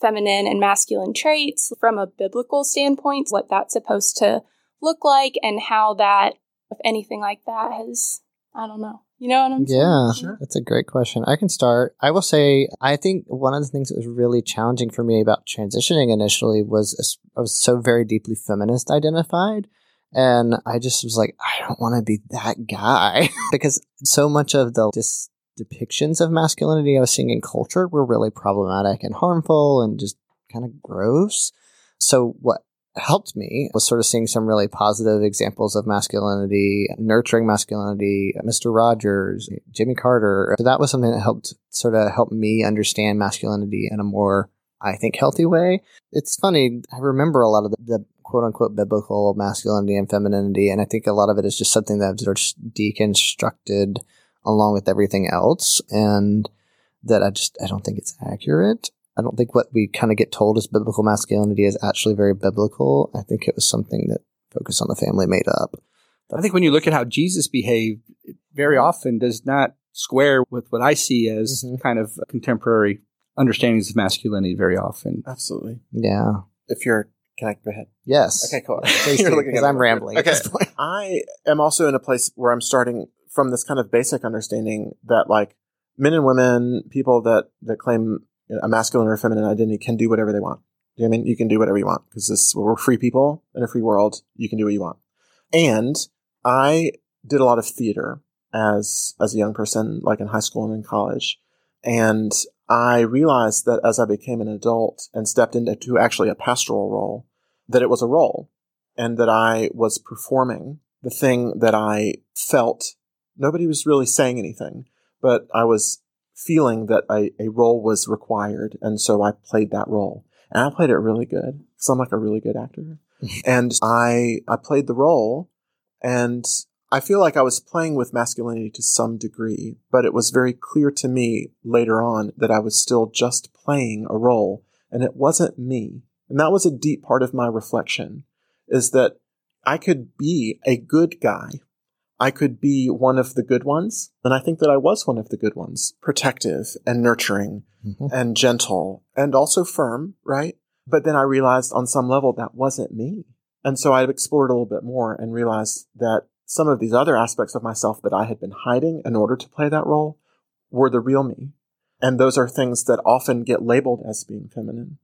feminine and masculine traits from a biblical standpoint, what that's supposed to look like and how that, if anything like that, has, I don't know. You know what I'm saying? Yeah, Sure. that's a great question. I can start. I will say, I think one of the things that was really challenging for me about transitioning initially was I was so very deeply feminist identified. And I just was like, I don't want to be that guy because so much of the dis- depictions of masculinity I was seeing in culture were really problematic and harmful and just kind of gross. So what helped me was sort of seeing some really positive examples of masculinity, nurturing masculinity, Mr. Rogers, Jimmy Carter. So that was something that helped sort of help me understand masculinity in a more, I think, healthy way. It's funny. I remember a lot of the, the quote unquote biblical masculinity and femininity. And I think a lot of it is just something that I've sort of deconstructed along with everything else. And that I just, I don't think it's accurate. I don't think what we kind of get told as biblical masculinity is actually very biblical. I think it was something that Focus on the Family made up. I think when you look at how Jesus behaved, it very often does not square with what I see as Mhm. kind of contemporary understandings of masculinity very often. Absolutely. Yeah. If you're, can I go ahead? Yes. Okay, cool. Please You're do, looking 'cause I'm me. rambling at Okay. I am also in a place where I'm starting from this kind of basic understanding that like men and women, people that that claim a masculine or feminine identity can do whatever they want. You know what I mean? You can do whatever you want because this we're free people in a free world. You can do what you want. And I did a lot of theater as as a young person, like in high school and in college. And I realized that as I became an adult and stepped into actually a pastoral role, that it was a role and that I was performing the thing that I felt. Nobody was really saying anything, but I was feeling that a, a role was required. And so I played that role. And I played it really good because I'm like a really good actor. and I, I played the role and I feel like I was playing with masculinity to some degree, but it was very clear to me later on that I was still just playing a role and it wasn't me. And that was a deep part of my reflection is that I could be a good guy. I could be one of the good ones. And I think that I was one of the good ones, protective and nurturing Mhm. and gentle and also firm, right? But then I realized on some level that wasn't me. And so I explored a little bit more and realized that some of these other aspects of myself that I had been hiding in order to play that role were the real me. And those are things that often get labeled as being feminine.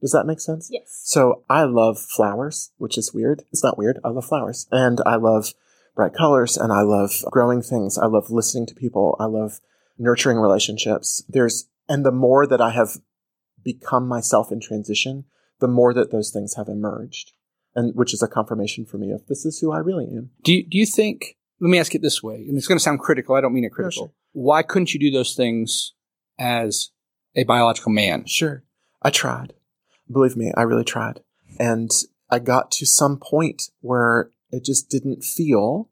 Does that make sense? Yes. So I love flowers, which is weird. It's not weird. I love flowers. And I love bright colors and I love growing things. I love listening to people. I love nurturing relationships. There's, and the more that I have become myself in transition, the more that those things have emerged. And which is a confirmation for me of this is who I really am. Do you, do you think, let me ask it this way, and it's going to sound critical. I don't mean it critical. sure. Why couldn't you do those things as a biological man? Sure. I tried. Believe me, I really tried. And I got to some point where it just didn't feel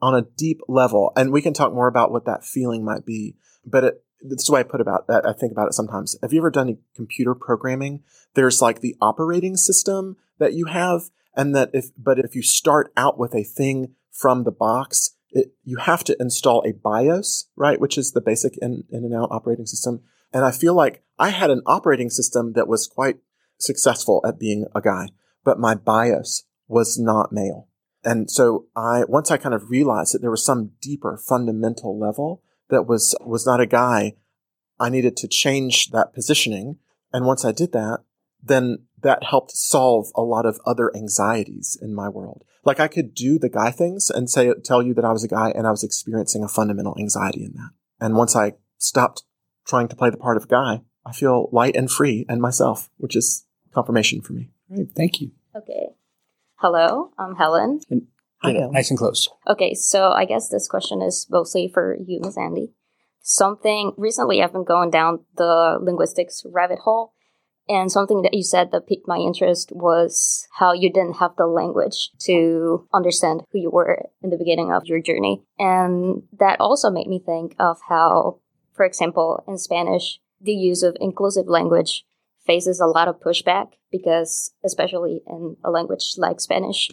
on a deep level. And we can talk more about what that feeling might be. But it, this is the way I put about that. I think about it sometimes. Have you ever done computer programming? There's like the operating system that you have. And that if, but if you start out with a thing from the box, it, you have to install a BIOS, right? Which is the basic in, in and out operating system. And I feel like I had an operating system that was quite successful at being a guy, but my BIOS was not male. And so I, once I kind of realized that there was some deeper fundamental level that was, was not a guy, I needed to change that positioning. And once I did that, then that helped solve a lot of other anxieties in my world. Like I could do the guy things and say, tell you that I was a guy and I was experiencing a fundamental anxiety in that. And once I stopped trying to play the part of guy, I feel light and free and myself, which is confirmation for me. Right, thank you. Okay. Hello, I'm Helen. Hi, Get. Nice and close. Okay, so I guess this question is mostly for you, Miss Andi. Something recently I've been going down the linguistics rabbit hole, and something that you said that piqued my interest was how you didn't have the language to understand who you were in the beginning of your journey. And that also made me think of how, for example, in Spanish, the use of inclusive language faces a lot of pushback because, especially in a language like Spanish,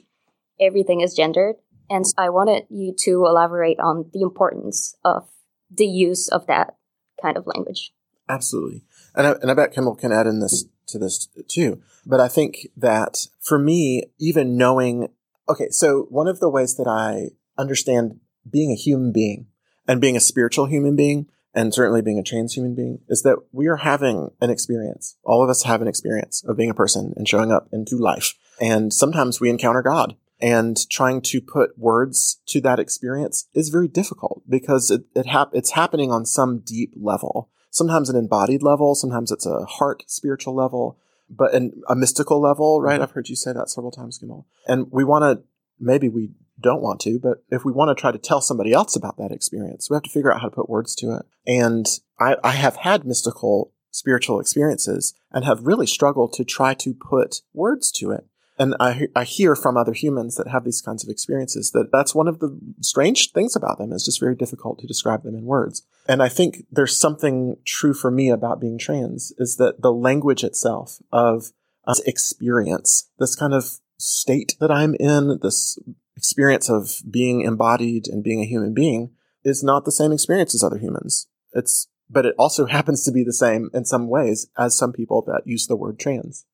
everything is gendered. And I wanted you to elaborate on the importance of the use of that kind of language. Absolutely. And I, and I bet Kimble can add in this to this too. But I think that for me, even knowing, okay, so one of the ways that I understand being a human being and being a spiritual human being and certainly being a trans human being is that we are having an experience. All of us have an experience of being a person and showing up into life. And sometimes we encounter God and trying to put words to that experience is very difficult because it, it hap- it's happening on some deep level. Sometimes an embodied level, sometimes it's a heart spiritual level, but in a mystical level, right? Mm-hmm. I've heard you say that several times, Kimble. And we want to, maybe we don't want to, but if we want to try to tell somebody else about that experience, we have to figure out how to put words to it. And I, I have had mystical spiritual experiences and have really struggled to try to put words to it. And I, I hear from other humans that have these kinds of experiences that that's one of the strange things about them. is just very difficult to describe them in words. And I think there's something true for me about being trans is that the language itself of uh, experience, this kind of state that I'm in, this experience of being embodied and being a human being is not the same experience as other humans. It's, but it also happens to be the same in some ways as some people that use the word trans.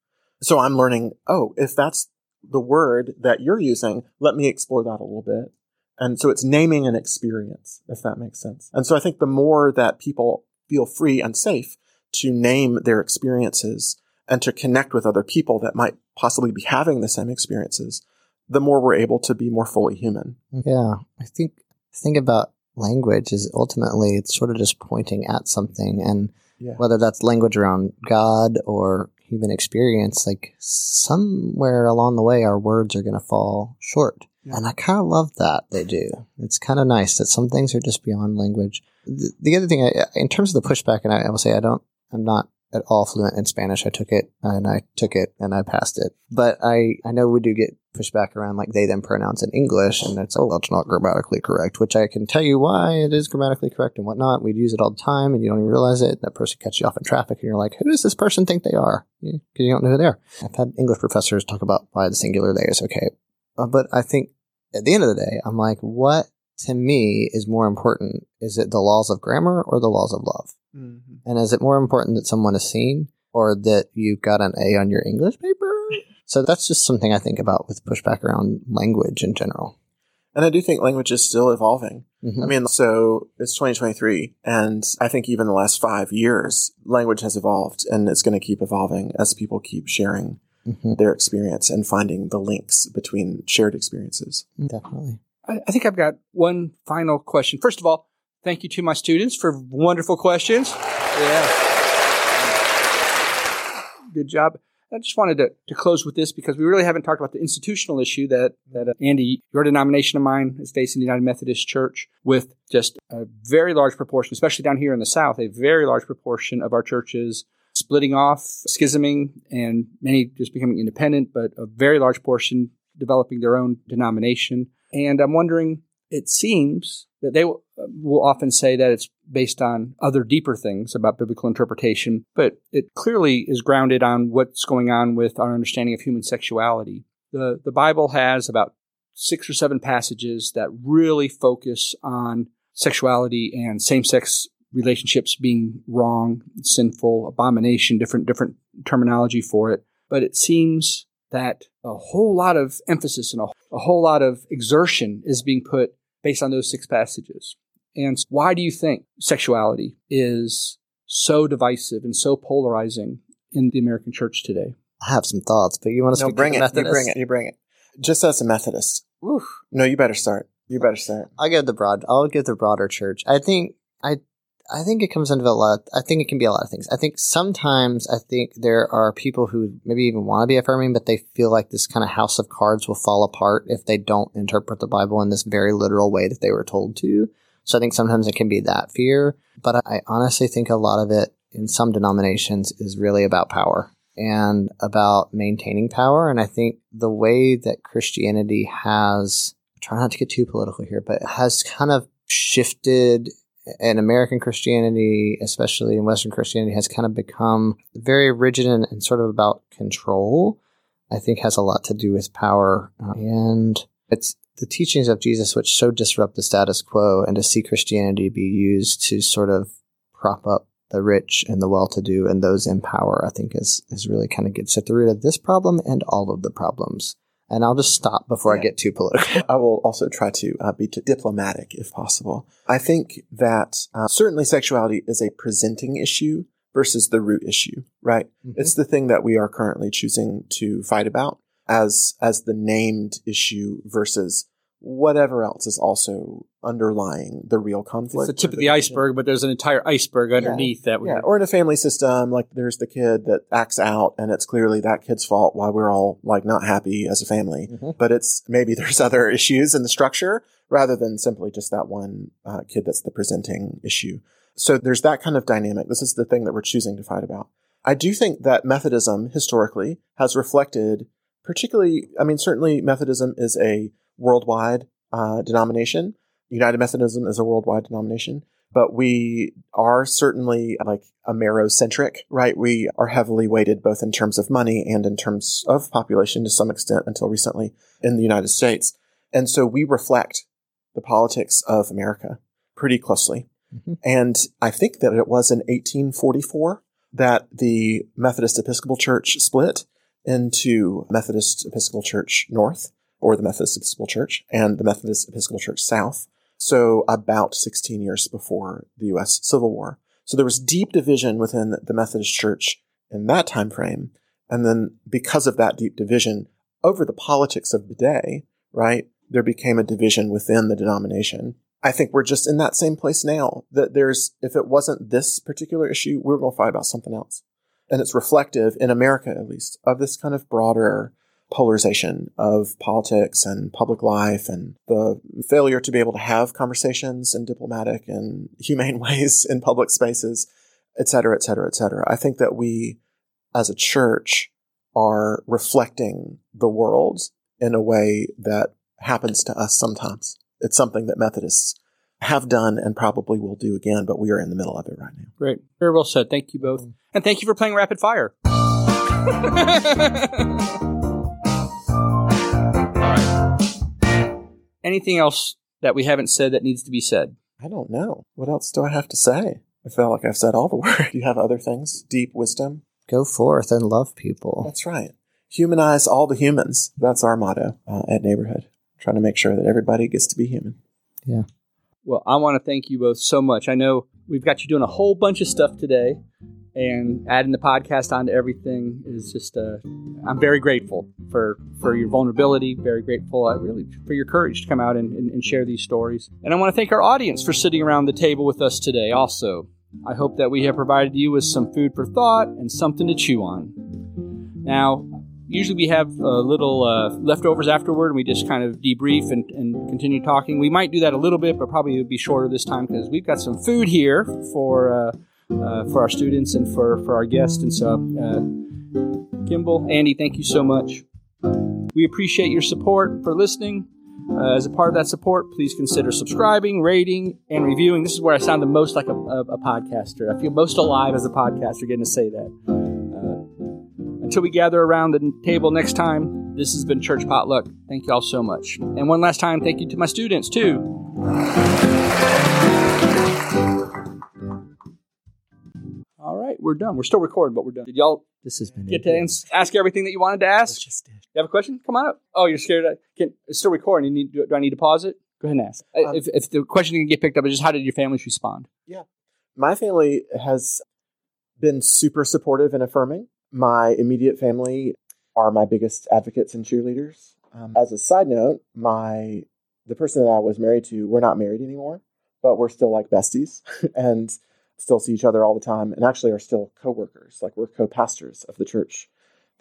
So I'm learning, oh, if that's the word that you're using, let me explore that a little bit. And so it's naming an experience, if that makes sense. And so I think the more that people feel free and safe to name their experiences and to connect with other people that might possibly be having the same experiences, the more we're able to be more fully human. Yeah, I think think about language is ultimately it's sort of just pointing at something, and Yeah. whether that's language around God or human experience, like somewhere along the way, our words are going to fall short. Yeah. And I kind of love that they do. It's kind of nice that some things are just beyond language. The, the other thing, I, in terms of the pushback, and I, I will say I don't, I'm not at all fluent in Spanish. I took it and I took it and I passed it. But I, I know we do get pushback around like they them pronouns in English, and it's oh that's not grammatically correct, which I can tell you why it is grammatically correct and whatnot. We use it all the time, and you don't even realize it. That person cuts you off in traffic, and you're like, who does this person think they are? Because you don't know who they are. I've had English professors talk about why the singular they is okay, uh, but I think at the end of the day, I'm like, what to me is more important? Is it the laws of grammar or the laws of love? And is it more important that someone is seen or that you got an A on your English paper? So that's just something I think about with pushback around language in general. And I do think language is still evolving. Mhm. I mean, so it's 2023, and I think even the last five years, language has evolved, and it's going to keep evolving as people keep sharing Mhm. their experience and finding the links between shared experiences. Definitely. I, I think I've got one final question. First of all, thank you to my students for wonderful questions. Yeah. Good job. I just wanted to, to close with this because we really haven't talked about the institutional issue that, that uh, Andi, your denomination of mine, is facing the United Methodist Church with just a very large proportion, especially down here in the South, a very large proportion of our churches splitting off, schisming, and many just becoming independent, but a very large portion developing their own denomination. And I'm wondering, it seems that they will, will often say that it's based on other deeper things about biblical interpretation, but it clearly is grounded on what's going on with our understanding of human sexuality. The, the Bible has about six or seven passages that really focus on sexuality and same sex relationships being wrong, sinful, abomination, different different terminology for it. But it seems that a whole lot of emphasis and a, a whole lot of exertion is being put based on those six passages. And why do you think sexuality is so divisive and so polarizing in the American church today? I have some thoughts, but you want to No, speak bring to it. the You bring it. You bring it. Just as a Methodist. Whew. No, you better start. You better start. I'll give the broad. I'll give the broader church. I think I. I think it comes into a lot. I think it can be a lot of things. I think sometimes I think there are people who maybe even want to be affirming, but they feel like this kind of house of cards will fall apart if they don't interpret the Bible in this very literal way that they were told to. So I think sometimes it can be that fear, but I honestly think a lot of it in some denominations is really about power and about maintaining power. And I think the way that Christianity has, try not to get too political here, but has kind of shifted and American Christianity, especially in Western Christianity, has kind of become very rigid and, and sort of about control. I think has a lot to do with power, uh, and it's the teachings of Jesus which so disrupt the status quo, and to see Christianity be used to sort of prop up the rich and the well-to-do and those in power. I think is is really kind of gets at the root of this problem and all of the problems. And I'll just stop before I get too political. I will also try to uh, be diplomatic if possible. I think that uh, certainly sexuality is a presenting issue versus the root issue, right? It's the thing that we are currently choosing to fight about as as the named issue versus whatever else is also underlying the real conflict. It's the tip of the iceberg, but there's an entire iceberg underneath that. We, Yeah, or in a family system, like there's the kid that acts out, and it's clearly that kid's fault why we're all like not happy as a family. Mhm. But it's maybe there's other issues in the structure rather than simply just that one uh, kid that's the presenting issue. So there's that kind of dynamic. This is the thing that we're choosing to fight about. I do think that Methodism historically has reflected, particularly, I mean, certainly Methodism is a worldwide uh, denomination. United Methodism is a worldwide denomination but we are certainly like Amerocentric, right? We are heavily weighted both in terms of money and in terms of population to some extent until recently in the United States. And so we reflect the politics of America pretty closely. Mhm. And I think that it was in 1844 that the Methodist Episcopal Church split into Methodist Episcopal Church North, or the Methodist Episcopal Church, and the Methodist Episcopal Church South. So about 16 years before the U.S. Civil War. So there was deep division within the Methodist Church in that time frame. And then because of that deep division over the politics of the day, right, there became a division within the denomination. I think we're just in that same place now. That there's, if it wasn't this particular issue, we were going to fight about something else. And it's reflective, in America at least, of this kind of broader polarization of politics and public life and the failure to be able to have conversations in diplomatic and humane ways in public spaces, et cetera, et cetera, et cetera. I think that we, as a church, are reflecting the world in a way that happens to us sometimes. It's something that Methodists have done and probably will do again, but we are in the middle of it right now. Great. Very well said. Thank you both. And thank you for playing Rapid Fire. All right. Anything else that we haven't said that needs to be said? I don't know. What else do I have to say? I feel like I've said all the word. You have other things? Deep wisdom? Go forth and love people. That's right. Humanize all the humans. That's our motto uh, at Neighborhood. Trying to make sure that everybody gets to be human. Well, I want to thank you both so much. I know we've got you doing a whole bunch of stuff today, and adding the podcast onto everything is just. Uh, I'm very grateful for for your vulnerability. Very grateful, uh, really, for your courage to come out and, and, and share these stories. And I want to thank our audience for sitting around the table with us today. Also, I hope that we have provided you with some food for thought and something to chew on. Now, usually we have a little uh, leftovers afterward and we just kind of debrief and, and continue talking. We might do that a little bit but probably it'll be shorter this time because we've got some food here for uh, uh, for our students and for, for our guests. And so uh, Kimble Andi thank you so much. We appreciate your support for listening. Uh, as a part of that support please consider subscribing rating and reviewing. This is where i sound the most like a, a, a podcaster. I feel most alive as a podcaster getting to say that until we gather around the table next time, this has been Church Potluck. Thank you all so much. And one last time, thank you to my students, too. All right, we're done. We're still recording, but we're done. Did y'all This has been get a to ans- ask everything that you wanted to ask? just did. You have a question? Come on up. Oh, you're scared? I can, it's still recording. You need, do, do I need to pause it? Go ahead and ask. Um, if, if the question can get picked up, it's just how did your families respond? Yeah, my family has been super supportive and affirming. My immediate family are my biggest advocates and cheerleaders. Um, as a side note, my the person that I was married to, we're not married anymore, but we're still like besties and still see each other all the time, and actually are still co-workers. Like we're co-pastors of the church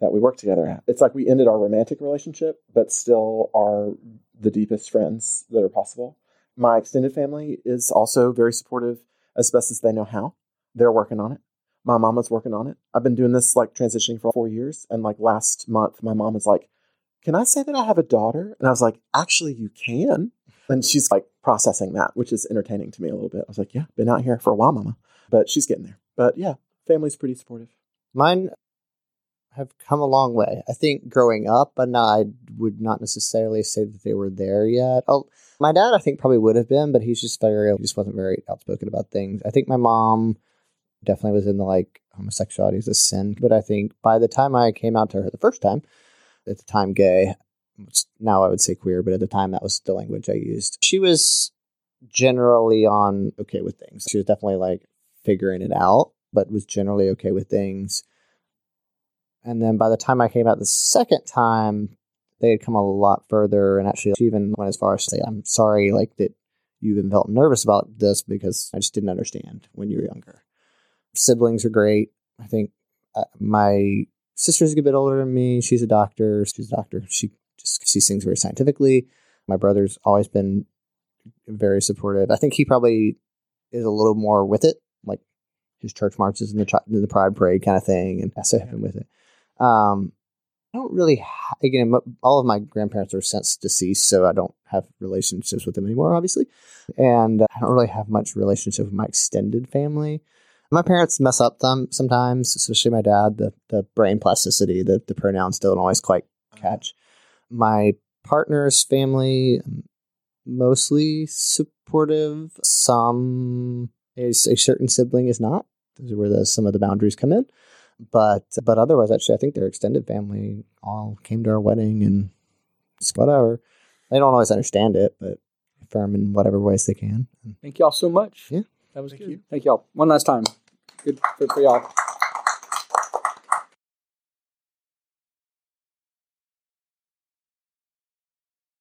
that we work together at. It's like we ended our romantic relationship, but still are the deepest friends that are possible. My extended family is also very supportive as best as they know how. They're working on it. My mama's working on it. I've been doing this like transitioning for four years. And like last month, my mom was like, Can I say that I have a daughter? And I was like, Actually, you can. And she's like processing that, which is entertaining to me a little bit. I was like, Yeah, been out here for a while, mama. But she's getting there. But yeah, family's pretty supportive. Mine have come a long way. I think growing up, no, I would not necessarily say that they were there yet. Oh, my dad, I think probably would have been, but he's just very, he just wasn't very outspoken about things. I think my mom definitely was in the like homosexuality is a sin, but I think by the time I came out to her the first time, at the time gay, now I would say queer, but at the time that was the language I used. She was generally on okay with things. She was definitely like figuring it out, but was generally okay with things. And then by the time I came out the second time, they had come a lot further. And actually, she even went as far as to say, I'm sorry, like that you even felt nervous about this because I just didn't understand when you were younger. Siblings are great. I think uh, my sister's a bit older than me. She's a doctor. She's a doctor. She just sees things very scientifically. My brother's always been very supportive. I think he probably is a little more with it, like his church marches and the, and the pride parade kind of thing, and have him with it. Um, I don't really, ha- again, all of my grandparents are since deceased, so I don't have relationships with them anymore, obviously. And I don't really have much relationship with my extended family. My parents mess up them sometimes, especially my dad. The the brain plasticity, the the pronouns don't always quite catch. My partners, family, um, mostly supportive. Some a, a certain sibling is not. Those are where the, some of the boundaries come in. But but otherwise, actually, I think their extended family all came to our wedding and whatever. They don't always understand it, but affirm in whatever ways they can. Thank y'all so much. Yeah. That was Thank good. you. Thank y'all. One last time. Good for, for y'all.